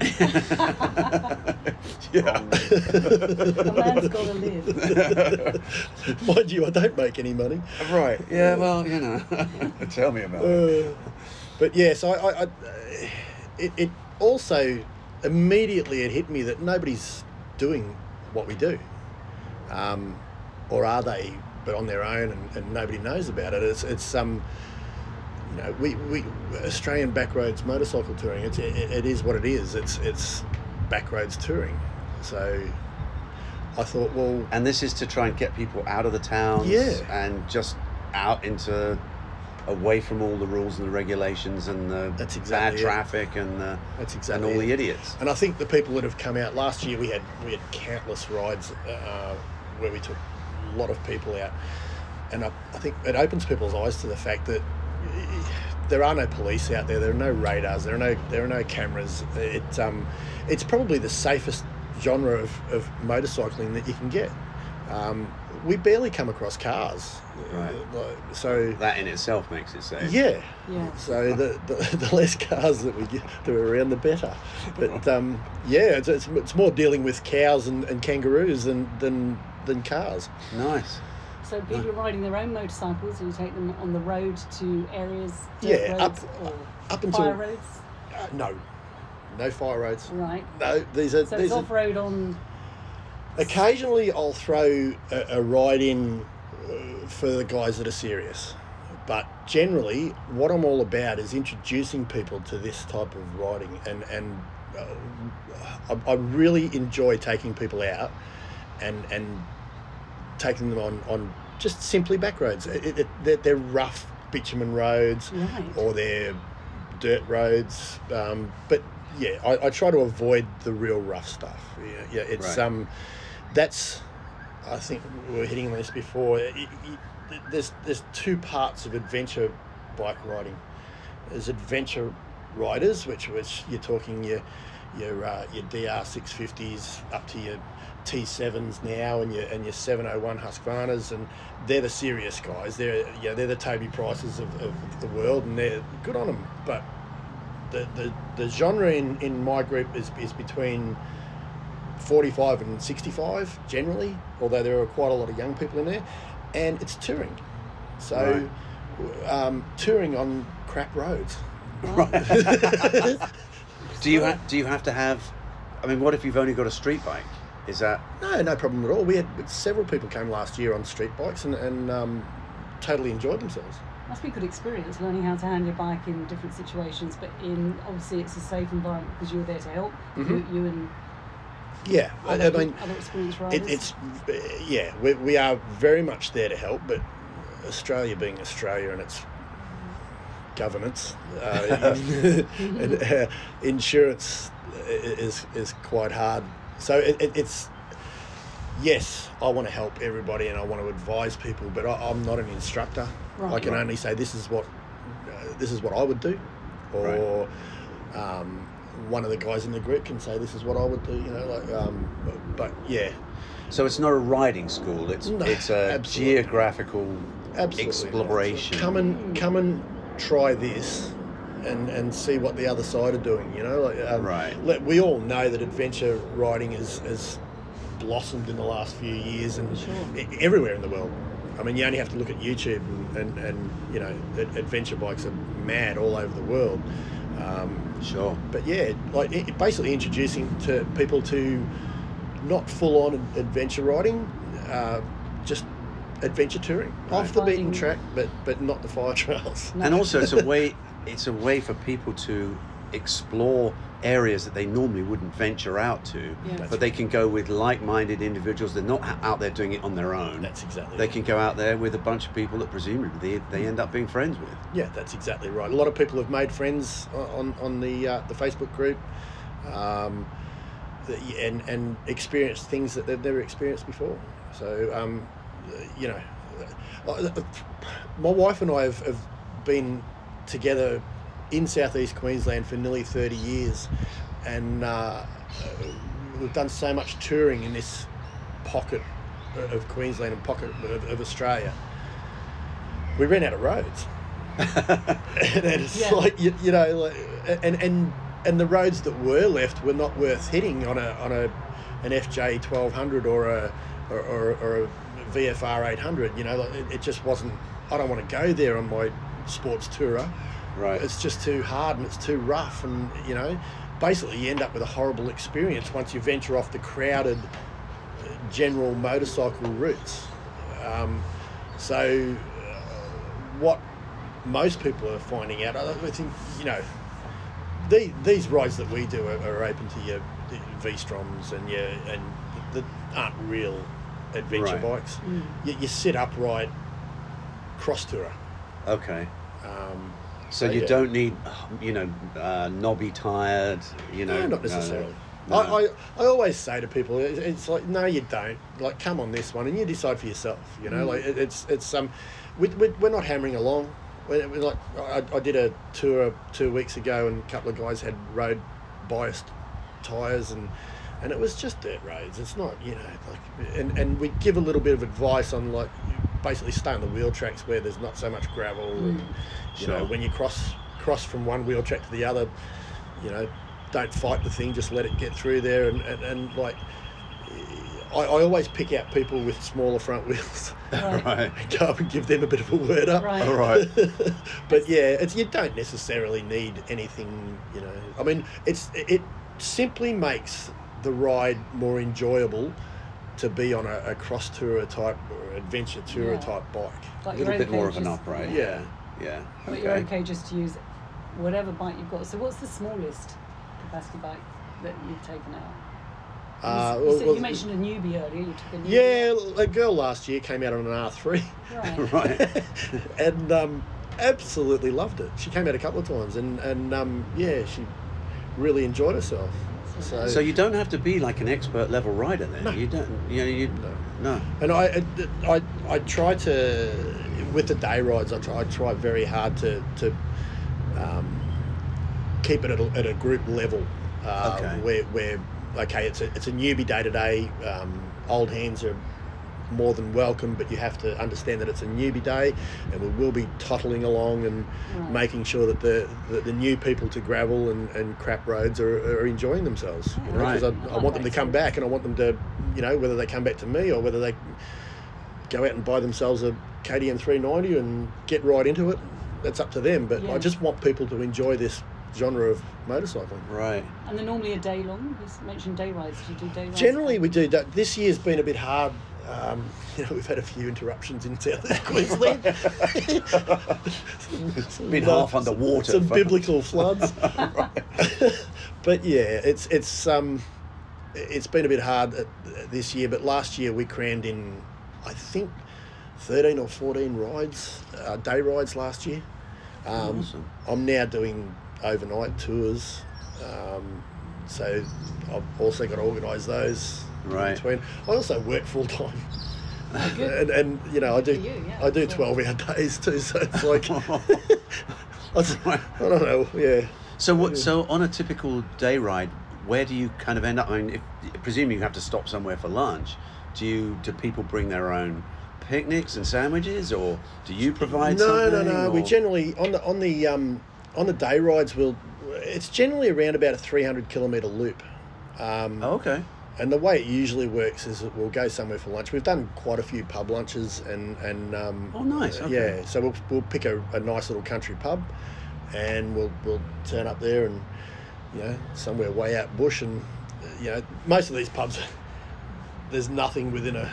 yeah A man's got to live. Mind you, I don't make any money. right yeah well you know tell me about it Uh, but yes, I, I, I it, it also immediately it hit me that nobody's doing what we do, um, or are they? But on their own, and, and nobody knows about it. It's it's um, you know, we, we Australian backroads motorcycle touring. It's it, it is what it is. It's it's backroads touring. So I thought, well, and this is to try and get people out of the towns Yeah. and just out into away from all the rules and the regulations and the That's bad exactly it. traffic and the that's exactly and all it. the idiots And I think the people that have come out last year, we had we had countless rides uh, where we took a lot of people out, and I, I think it opens people's eyes to the fact that there are no police out there, there are no radars, there are no there are no cameras. It um, it's probably the safest genre of, of motorcycling that you can get. Um, we barely come across cars, Right. Uh, so that in itself makes it safe yeah, Yeah. so the, the, the less cars that we get that are around, the better. But um, yeah, it's, it's, it's more dealing with cows and, and kangaroos than, than than cars. nice So people are riding their own motorcycles, and you take them on the road to areas, Yeah, up- or Up until fire roads, uh, no, no fire roads. right? No, these are So these off road on. Occasionally, I'll throw a, a ride in uh, for the guys that are serious. But generally, what I'm all about is introducing people to this type of riding, and and uh, I, I really enjoy taking people out and and taking them on on just simply back roads. It, it, they're, they're rough bitumen roads Right. or they're dirt roads. Um, but yeah, I, I try to avoid the real rough stuff. Yeah, yeah it's Right. um, that's I think we were hitting on this before. It, it, there's there's two parts of adventure bike riding. There's adventure riders, which which you're talking your your uh, your DR six fifties up to your T sevens now and your and your seven oh one Husqvarnas, and they're the serious guys. They're yeah they're the Toby Prices of, of the world, and they're good on them. But the the, the genre in, in my group is is between 45 and 65 generally, although there are quite a lot of young people in there, and it's touring. So, um, touring on crap roads. do you ha- do you have to have i mean what if you've only got a street bike is that No, no problem at all. We had several people came last year on street bikes and, and um, totally enjoyed themselves. Must be a good experience learning how to handle your bike in different situations, but in obviously it's a safe environment because you're there to help Mhm. you, you and Yeah, I, I mean, other experienced riders. it, it's yeah, we, we are very much there to help, but Australia being Australia and its governance, uh, and, uh, insurance is is quite hard. So it, it, it's yes, I want to help everybody and I want to advise people, but I, I'm not an instructor. Right. I can Right. only say this is what uh, this is what I would do, or um, one of the guys in the group can say this is what I would do. You know, like um, but, but yeah, So it's not a riding school. It's No, it's a absolutely. geographical absolutely not. exploration. Come and come and try this. And, and see what the other side are doing, you know. Like, um, Right. let- we all know that adventure riding has, has blossomed in the last few years and Sure. everywhere in the world. I mean, you only have to look at YouTube and, and, and you know, adventure bikes are mad all over the world. Um, Sure. but yeah, like it, basically introducing to people to not full on adventure riding, uh, just adventure touring off the beaten track, but but not the fire trails. No. And also, it's a way it's a way for people to explore areas that they normally wouldn't venture out to, Yeah. but they can go with like-minded individuals. They're not out there doing it on their own. That's exactly. They right. can go out there with a bunch of people that presumably they, they end up being friends with. Yeah, that's exactly right. A lot of people have made friends on on the uh, the Facebook group, um, the- and and experienced things that they've never experienced before. So, um, you know, uh, my wife and I have, have been together in southeast Queensland for nearly thirty years, and uh, we've done so much touring in this pocket of Queensland and pocket of, of Australia. We ran out of roads and it's Yeah. like you, you know like, and and and the roads that were left were not worth hitting on a on a an FJ 1200 or a or, or, or a VFR 800 you know like, it, it just wasn't I don't want to go there on my sports tourer Right. it's just too hard and it's too rough and you know basically you end up with a horrible experience once you venture off the crowded uh, general motorcycle routes um, so uh, what most people are finding out I think you know the, these rides that we do are, are open to your V-Stroms and your and that aren't real adventure Right. bikes Mm. you, you sit upright cross tourer okay. um, So So, you yeah. don't need, you know, uh, knobby tired, you know. no, not necessarily. no. I, I, I always say to people, it's like, no, you don't. Like, come on this one, and you decide for yourself. You know, Mm. like it, it's it's um, we, we, we're not hammering along. We're, we're like, I, I did a tour two weeks ago, and a couple of guys had road biased tires, and and it was just dirt roads. It's not, you know, like, and and we give a little bit of advice on like, basically stay on the wheel tracks where there's not so much gravel, and mm. you know, when you cross cross from one wheel track to the other, you know, don't fight the thing, just let it get through there. And, and, and like, I, I always pick out people with smaller front wheels Right. right. and go up and give them a bit of a word up. Right. All right. but yeah, it's, you don't necessarily need anything, you know. I mean, it's it simply makes the ride more enjoyable to be on a, a cross tourer type or adventure tourer Yeah. type bike. Like A little bit okay more of an just- upright. Yeah. Yeah. But you're okay just to use whatever bike you've got. So what's the smallest capacity bike that you've taken out? You Uh, you, said- well- you mentioned a newbie earlier. You took a newbie. Yeah, a girl last year came out on an R3 Right. Right. and um, absolutely loved it. She came out a couple of times and, and um, yeah, she really enjoyed herself. So, So you don't have to be like an expert level rider then. No. You don't. You know. You no. and I, I, I try to, with the day rides, I try, I try very hard to, to um, keep it at a, at a group level. Uh, Okay. Where, where, okay, it's a, it's a newbie day to day. Um, Old hands are more than welcome, but you have to understand that it's a newbie day, and we will be tottling along and Right. making sure that the, that the new people to gravel and, and crap roads are, are enjoying themselves. You know, Right. because I I, I want them to come back, and I want them to, you know, whether they come back to me or whether they go out and buy themselves a KTM 390 and get right into it. That's up to them. But Yeah. I just want people to enjoy this genre of motorcycling. Right. And they're normally a day long. You mentioned day rides. Do you do day rides? Generally, we do that. This year's been a bit hard. Um, you know, we've had a few interruptions in South Queensland. Some, Been half underwater Some for- biblical floods. but yeah, it's it's um, it's been a bit hard this year. But last year we crammed in, I think, thirteen or fourteen rides, uh, day rides last year. Um, Awesome. I'm now doing overnight tours, um, so I've also got to organise those in Right. between. I also work full time. good. And, and you know I do you, yeah, I do twelve hour days too, so it's like I don't know, yeah. So what? So on a typical day ride, where do you kind of end up? I mean, if, presuming you have to stop somewhere for lunch, do you do people bring their own picnics and sandwiches, or do you provide? No, no, something, no. We generally on the on the um, on the day rides we'll it's generally around about a three hundred kilometre loop. Um, Oh, okay. And the way it usually works is that we'll go somewhere for lunch. We've done quite a few pub lunches and and um, Oh, nice, okay. Yeah, so we'll, we'll pick a, a nice little country pub, and we'll we'll turn up there and you know somewhere way out bush and uh, you know most of these pubs there's nothing within a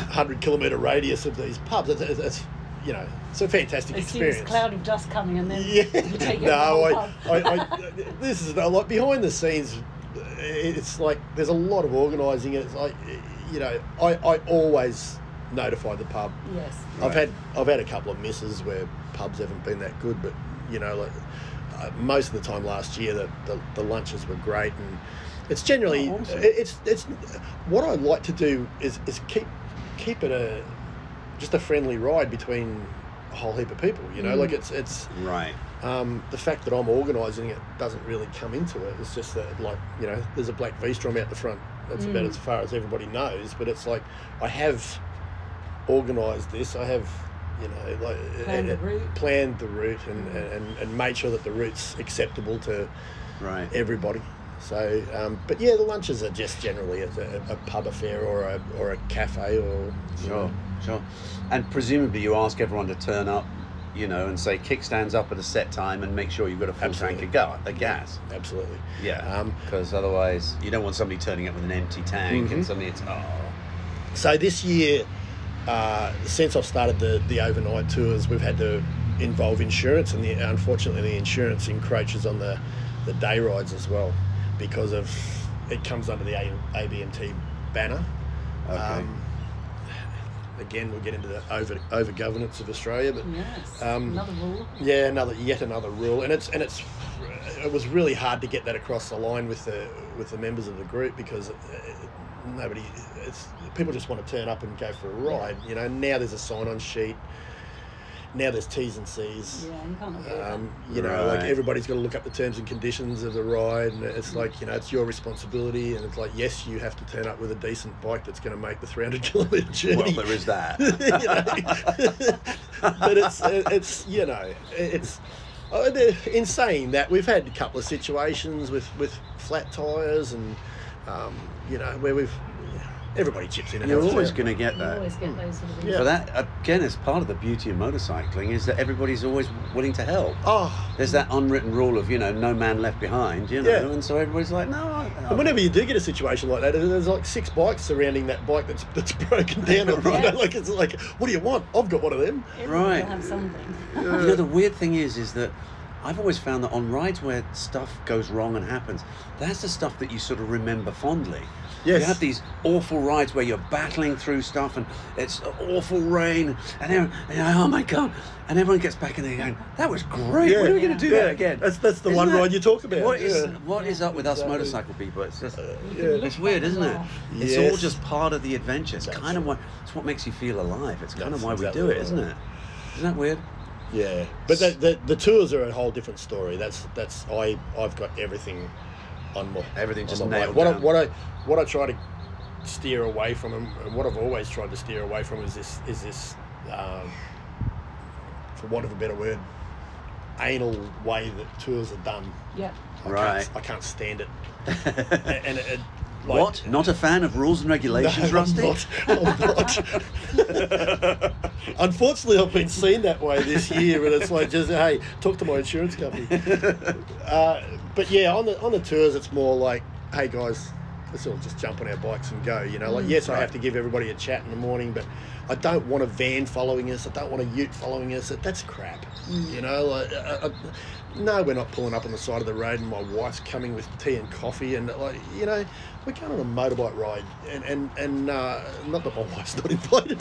hundred kilometre radius of these pubs. It's, it's, it's you know it's a fantastic They experience. this cloud of dust coming and then Yeah. you take no, to I, whole I, pub. I, this is a lot behind the scenes. It's like there's a lot of organising. It's like you know, I, I always notify the pub. yes. I've had I've had a couple of misses where pubs haven't been that good, but you know, like uh, most of the time last year, the, the, the lunches were great, and it's generally Oh, awesome. it- it's it's what I like to do is is keep keep it a just a friendly ride between a whole heap of people. You know, Mm. like it's it's Right. Um, the fact that I'm organising it doesn't really come into it. It's just that, like, you know, there's a black V strom out the front. That's about Mm. as far as everybody knows. But it's like, I have organised this. I have, you know, like Planned the uh, route. planned the route and, and, and made sure that the route's acceptable to Right. everybody. So, um, but yeah, the lunches are just generally a, a, a pub affair or a, or a cafe or Sure, know. sure. And presumably you ask everyone to turn up, you know, and say kickstands up at a set time and make sure you've got a full Absolutely. tank of gas, the gas. Absolutely. Yeah. Um, Because otherwise you don't want somebody turning up with an empty tank and Mhm. suddenly it's oh. So this year, uh, since I've started the, the overnight tours, we've had to involve insurance, and the, unfortunately, the insurance encroaches on the, the day rides as well because of it comes under the A, ABMT banner. Okay. Again, we'll get into the over over governance of Australia, but Yes. um, Another rule. yeah, another yet another rule, and it's and it's it was really hard to get that across the line with the with the members of the group because uh, nobody it's people just want to turn up and go for a ride. You know, now there's a sign on sheet. Now there's T's and C's. Yeah, you can't avoid Um, you know, like everybody's got to look up the terms and conditions of the ride, and it's like you know, it's your responsibility, and it's like yes, you have to turn up with a decent bike that's going to make the 300 kilometre journey. Well, there is that. You know? but it's it's you know it's uh, in saying that we've had a couple of situations with with flat tires and um, you know where we've everybody chips in and You're helps always out. going to get You that. always get those sort of things. Yeah. But that again is part of the beauty of motorcycling is that everybody's always willing to help. oh There's that unwritten rule of you know no man left behind, you know, Yeah. and so everybody's like, no. I, and whenever you do get a situation like that, there's like six bikes surrounding that bike that's that's broken down. or, you know, Right. like it's like, what do you want? I've got one of them. Everyone will Right. have something. You know, the weird thing is, is that I've always found that on rides where stuff goes wrong and happens, that's the stuff that you sort of remember fondly. Yes. You have these awful rides where you're battling through stuff and it's awful rain and, everyone, and you're like, oh my god, and everyone gets back and they're going, that was great. Yeah. When are we going to do that again? That's that's the Isn't one that- ride you talk about. What is yeah. what is up with us motorcycle people? It's just, uh, yeah. it's weird, isn't it? laugh. It's all just part of the adventure. It's That's kind of what it's what makes you feel alive. It's kind That's of why exactly we do it, right. isn't it? Isn't that weird? Yeah, but the, the the tours are a whole different story. That's that's I I've got everything on my Everything on just my nailed what I, what I what I try to steer away from and and what I've always tried to steer away from is this is this um, for want of a better word anal way that tours are done. Yeah. I Right. can't, I can't stand it. And it, it, like, what? Not a fan of rules and regulations, no, Rusty? I'm not. I'm not. Unfortunately, I've been seen that way this year, and it's like just hey, talk to my insurance company. Uh, but yeah, on the on the tours, it's more like, hey guys, let's all just jump on our bikes and go. You know, like yes, I have to give everybody a chat in the morning, but I don't want a van following us. I don't want a Ute following us. That's crap. You know, like uh, uh, no, we're not pulling up on the side of the road, and my wife's coming with tea and coffee, and like you know, we're going on a motorbike ride, and and and uh, not that my wife's not invited.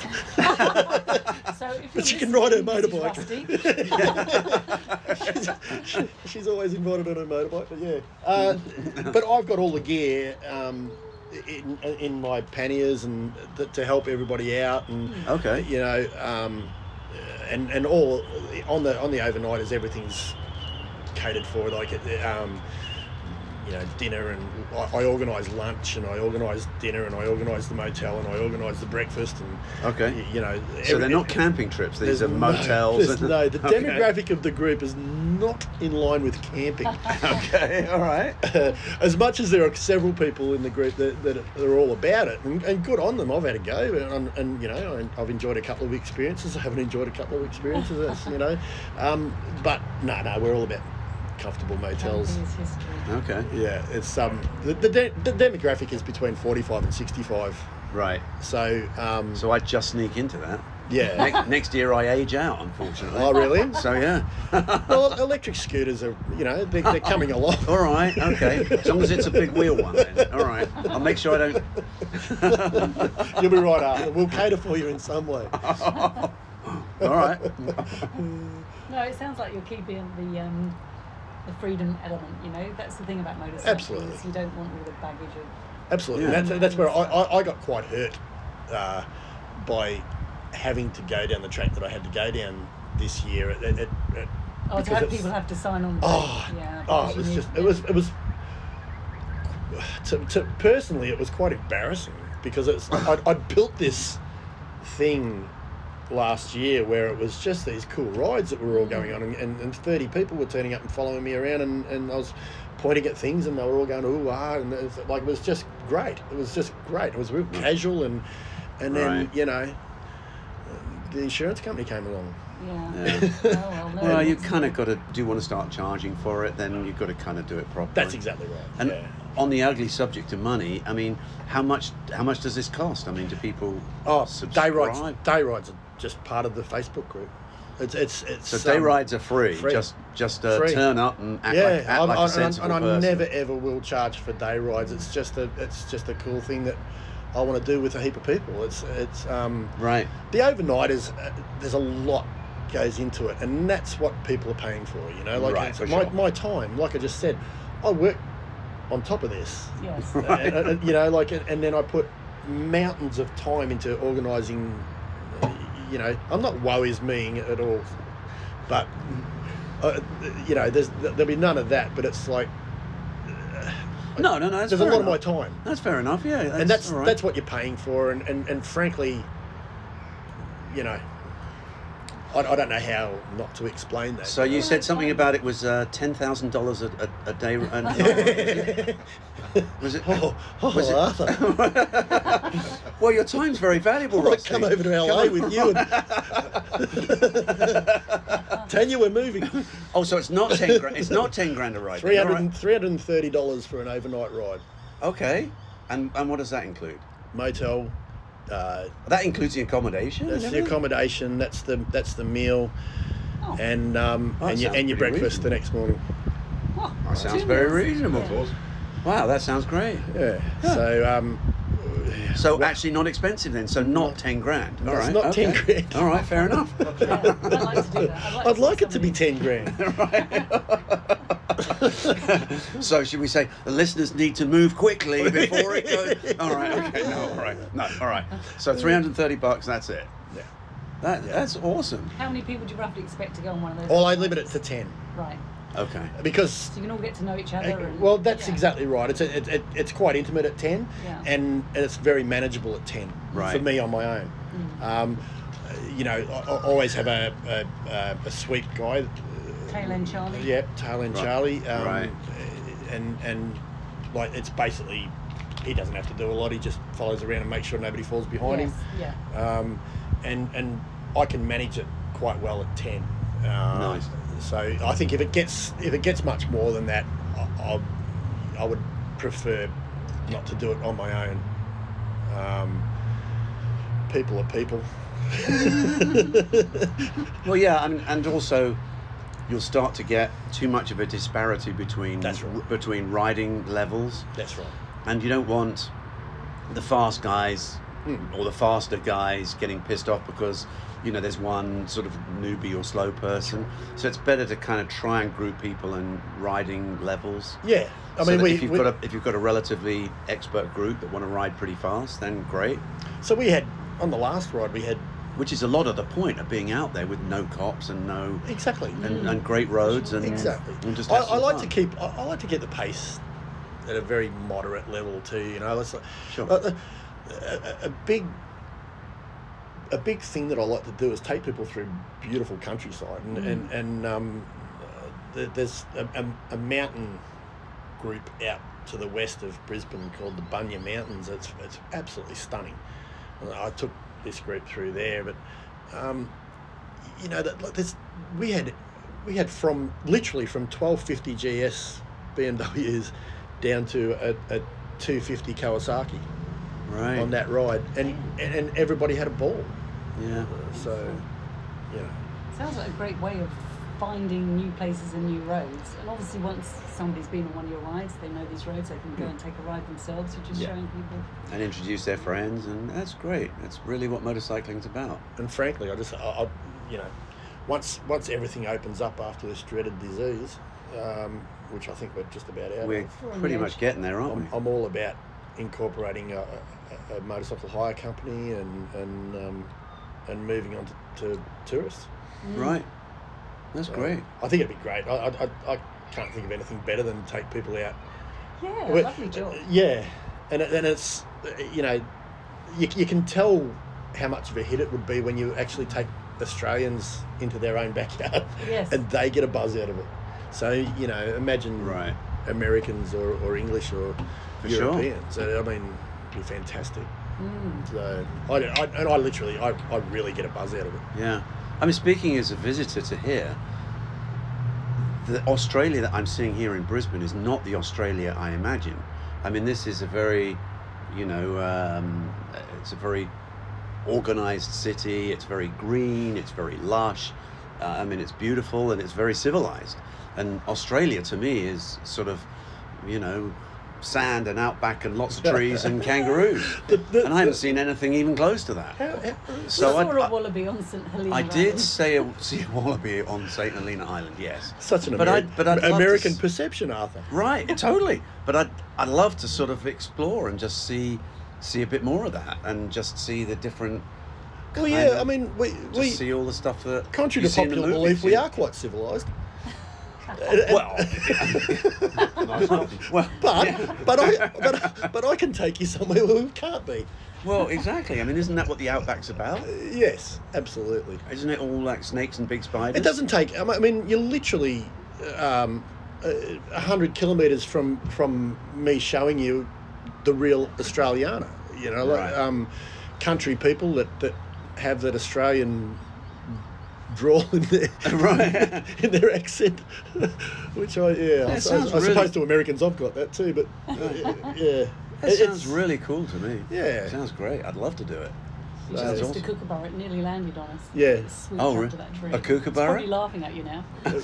So But she can ride her motorbike. Mrs. Rusty, she's, she's always invited on her motorbike, but yeah. Uh, but I've got all the gear, um, in, in my panniers and th- to help everybody out and Okay. you know um, and and all on the on the overnighters everything's catered for like um, you know dinner and I, I organise lunch and I organise dinner and I organise the motel and I organise the breakfast and Okay. you know So they're not camping trips. These are motels. and- no, the Okay. demographic of the group is not in line with camping. Okay. All right. as much as there are several people in the group that, that are all about it, and, and good on them. I've had a go, and, and you know, I've enjoyed a couple of experiences. I haven't enjoyed a couple of experiences. You know, um, but no, no, we're all about comfortable motels. History. Okay. Yeah, it's um the the, de- the demographic is between forty five and sixty five. Right. So um, So I just sneak into that. yeah. Next, next year I age out, unfortunately. Oh really? So yeah. well, electric scooters are you know they're, they're coming along. All right. Okay. As long as it's a big wheel one, then. All right. I'll make sure I don't. You'll be right, after. We'll cater for you in some way. All right. No, it sounds like you're keeping the um, the freedom element. You know, that's the thing about motorcycling. Absolutely. is You don't want all the baggage of. Absolutely. Yeah. That's, that's where I, I, I got quite hurt uh, by having to go down the track that I had to go down this year. It, it, it, it- Oh, to have people have to sign on. Oh, yeah. oh, it was just, it was, it was, to, to personally, it was quite embarrassing because it's, I, I built this thing last year where it was just these cool rides that were all going on and, and, and 30 people were turning up and following me around and, and I was pointing at things and they were all going ooh ah and it was, like it was just great it was just great it was real casual and and then Right. you know the insurance company came along Yeah. Yeah. Oh, well, no, Well, you kind of got to do you want to start charging for it, then you've got to kind of do it properly. that's exactly right And yeah. on the ugly subject of money, I mean, how much how much does this cost? I mean, do people Oh, subscribe? day rides. Day rides are just part of the Facebook group. It's it's it's. So day um, rides are free. free. Just just uh, Free. turn up and act yeah, like, act I'm- like a I'm- sensible and I person. never ever will charge for day rides. It's just a it's just a cool thing that I want to do with a heap of people. It's it's um Right. the overnighters. Uh, there's a lot goes into it, and that's what people are paying for. You know, like Right, it's for my sure. my time. Like I just said, I work on top of this. Yes. Uh, uh, you know, like, and then I put mountains of time into organising. Uh, You know, I'm not woe is me at all, but uh, you know, there's there'll be none of that. But it's like No, no, no. There's a lot of my time, That's fair enough. Yeah, that's, and that's right. that's what you're paying for. And and, and frankly, you know, I, I don't know how not to explain that. So you said something about it was uh, ten thousand dollars a a day. And, was it? oh, oh Was it- Arthur, well, your time's very valuable, I want Ross. to come over to LA with you and tell you we're moving. Oh, so it's not ten grand. It's not ten grand a ride. 300 all and- $330 for an overnight ride. Okay. And and what does that include? Motel, uh, That includes the accommodation. that's the accommodation, that's the that's the meal, Oh. and um, Oh, and, your, and your pretty breakfast the next morning. Oh, That sounds very reasonable. Yeah. Wow, that sounds great. Yeah. Yeah. So um, So What- actually, not expensive then. So not ten grand. All It's right. not 10 grand. All right. Fair enough. Yeah, I'd like to do that. I'd like, I'd see like it to be 10 grand. right. so should we say the listeners need to move quickly before it goes? All right. Okay. No. All right. No. All right. So three hundred thirty bucks. That's it. Yeah. That that's awesome. How many people do you roughly expect to go on one of those? Well, I limit it to 10 Right. Okay. because So you can all get to know each other. And, well, that's yeah. exactly right. It's a, it, it, it's quite intimate at ten, Yeah. and, and it's very manageable at ten Right. for me on my own. Mm. Um, you know, I, I always have a a, a, a sweep guy. Tail end Charlie. Yeah, tail end Right. Charlie. Um, Right. And and like it's basically he doesn't have to do a lot. He just follows around and makes sure nobody falls behind Yes, him. Yeah. Um, and and I can manage it quite well at ten. Uh, Nice. So I think if it gets if it gets much more than that, I, I, I would prefer not to do it on my own. Um, people are people. Well, yeah, and, and also you'll start to get too much of a disparity between That's right. between riding levels, That's right. and you don't want the fast guys Hmm. or the faster guys getting pissed off because you know, there's one sort of newbie or slow person. So it's better to kind of try and group people and riding levels. Yeah, I So mean, we, if you've we- got a if you've got a relatively expert group that want to ride pretty fast, then great. so we had on the last ride we had Which is a lot of the point of being out there with no cops and no exactly and, and great roads and exactly. and just I, I like fun. to keep. I, I like to get the pace at a very moderate level too. You know, it's like, Sure. Uh, uh, a, a, a big. A big thing that I like to do is take people through beautiful countryside, and and, and um, uh, there's a, a, a mountain group out to the west of Brisbane called the Bunya Mountains. It's it's absolutely stunning. And I took this group through there, but um, you know that like this we had we had from literally from 1250 GS BMWs down to a, a 250 Kawasaki right. on that ride, and, and and everybody had a ball. Yeah. So, yeah. Sounds like a great way of finding new places and new roads. And obviously, once somebody's been on one of your rides, they know these roads. They can go and take a ride themselves. You're just Yeah. showing people. And introduce their friends, and that's great. That's really what motorcycling's about. and frankly, I just I, I you know, once once everything opens up after this dreaded disease, um, which I think we're just about out We're of. We're pretty much getting there, aren't I'm, we? I'm all about incorporating a, a, a motorcycle hire company and and um, and moving on to, to tourists. Right. That's So, great. I think it'd be great. I, I, I, I can't think of anything better than take people out. Yeah, Well, lovely job. Yeah, and it- and it's you know, you, you can tell how much of a hit it would be when you actually take Australians into their own backyard, Yes. and they get a buzz out of it. So you know, imagine Right. Americans or, or English or For. Europeans. Uh, I mean, it'd be fantastic. Mm. So I, I and I literally I, I really get a buzz out of it. Yeah. I mean, speaking as a visitor to here, the Australia that I'm seeing here in Brisbane is not the Australia I imagine. I mean, this is a very, you know, um, it's a very organized city. It's very green. It's very lush. Uh, I mean, it's beautiful and it's very civilized. And Australia to me is sort of, you know, sand and outback and lots of trees and kangaroos. The- the- and I haven't seen anything even close to that. How, how, So we I- saw a I- wallaby on St Helena. I did say a, see a wallaby on St Helena Island, yes. such an But Ameri- I'd- but I'd love to American perception, Arthur. Right, totally. But I'd, I'd love to sort of explore and just see see a bit more of that and just see the different. Well, yeah. of- I mean, we Just we see all the stuff that. contrary you to see the popular belief, we are quite civilized. Well, well, But but I but, but I can take you somewhere where we can't be. well, exactly. I mean, isn't that what the outback's about? Yes, absolutely. Isn't it all like snakes and big spiders? It doesn't take. I mean- you're literally um, a hundred kilometres from from me showing you the real Australiana. You know, like, um, country people that that have that Australian drawl in their Right. in their accent, which I yeah, I, I, sounds I really- suppose to Americans I've got that too, but uh, yeah, That It- sounds really cool to me. Yeah. Sounds great. I'd love to do it. You Sounds just awesome. a kookaburra. It nearly landed on us. Yeah. Oh, up re- to that tree. a kookaburra? It's probably laughing at you now. You're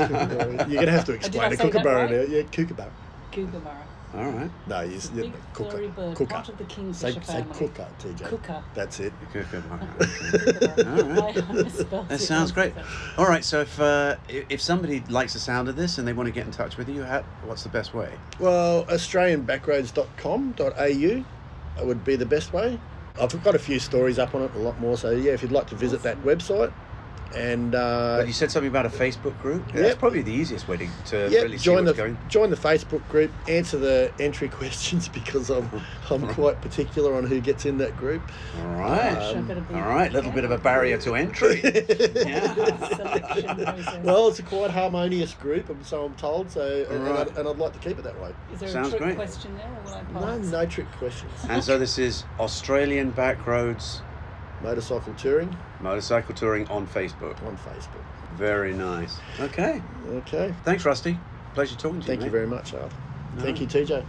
gonna have to explain I a say kookaburra right? now. Yeah, kookaburra. Kookaburra. All right. No, you, It's you big cooker. furry bird, cooker. part of the Say, kingfisher say family. cooker, TJ. Cooker. That's it. Kookaburra. Kookaburra. right. I misspelled That it sounds great. so- All right, so if uh, if somebody likes the sound of this and they want to get in touch with you, how, what's the best way? Well, AustralianBackroads.com.au would be the best way. I've got a few stories up on it, a lot more. So yeah, if you'd like to visit that website, and uh, But you said something about a Facebook group. That's Yep. probably the easiest way to, to yeah, really see join what's the going. join the Facebook group. Answer the entry questions because I'm I'm quite particular on who gets in that group. All right. Should I better be- All right, little bit of a barrier to entry. yeah. Selection process. Well, it's a quite harmonious group, and so I'm told. So, and, Right. and, I'd, and I'd like to keep it that way. Is there sounds a trick great. question there, or will I No, pass? no trick questions. And so this is Australian Backroads Motorcycle touring Motorcycle Touring on Facebook. on Facebook. Very nice. Okay. Okay. Thanks, Rusty. Pleasure talking to Thank you. Thank you mate. very much, Art. No. Thank you, TJ.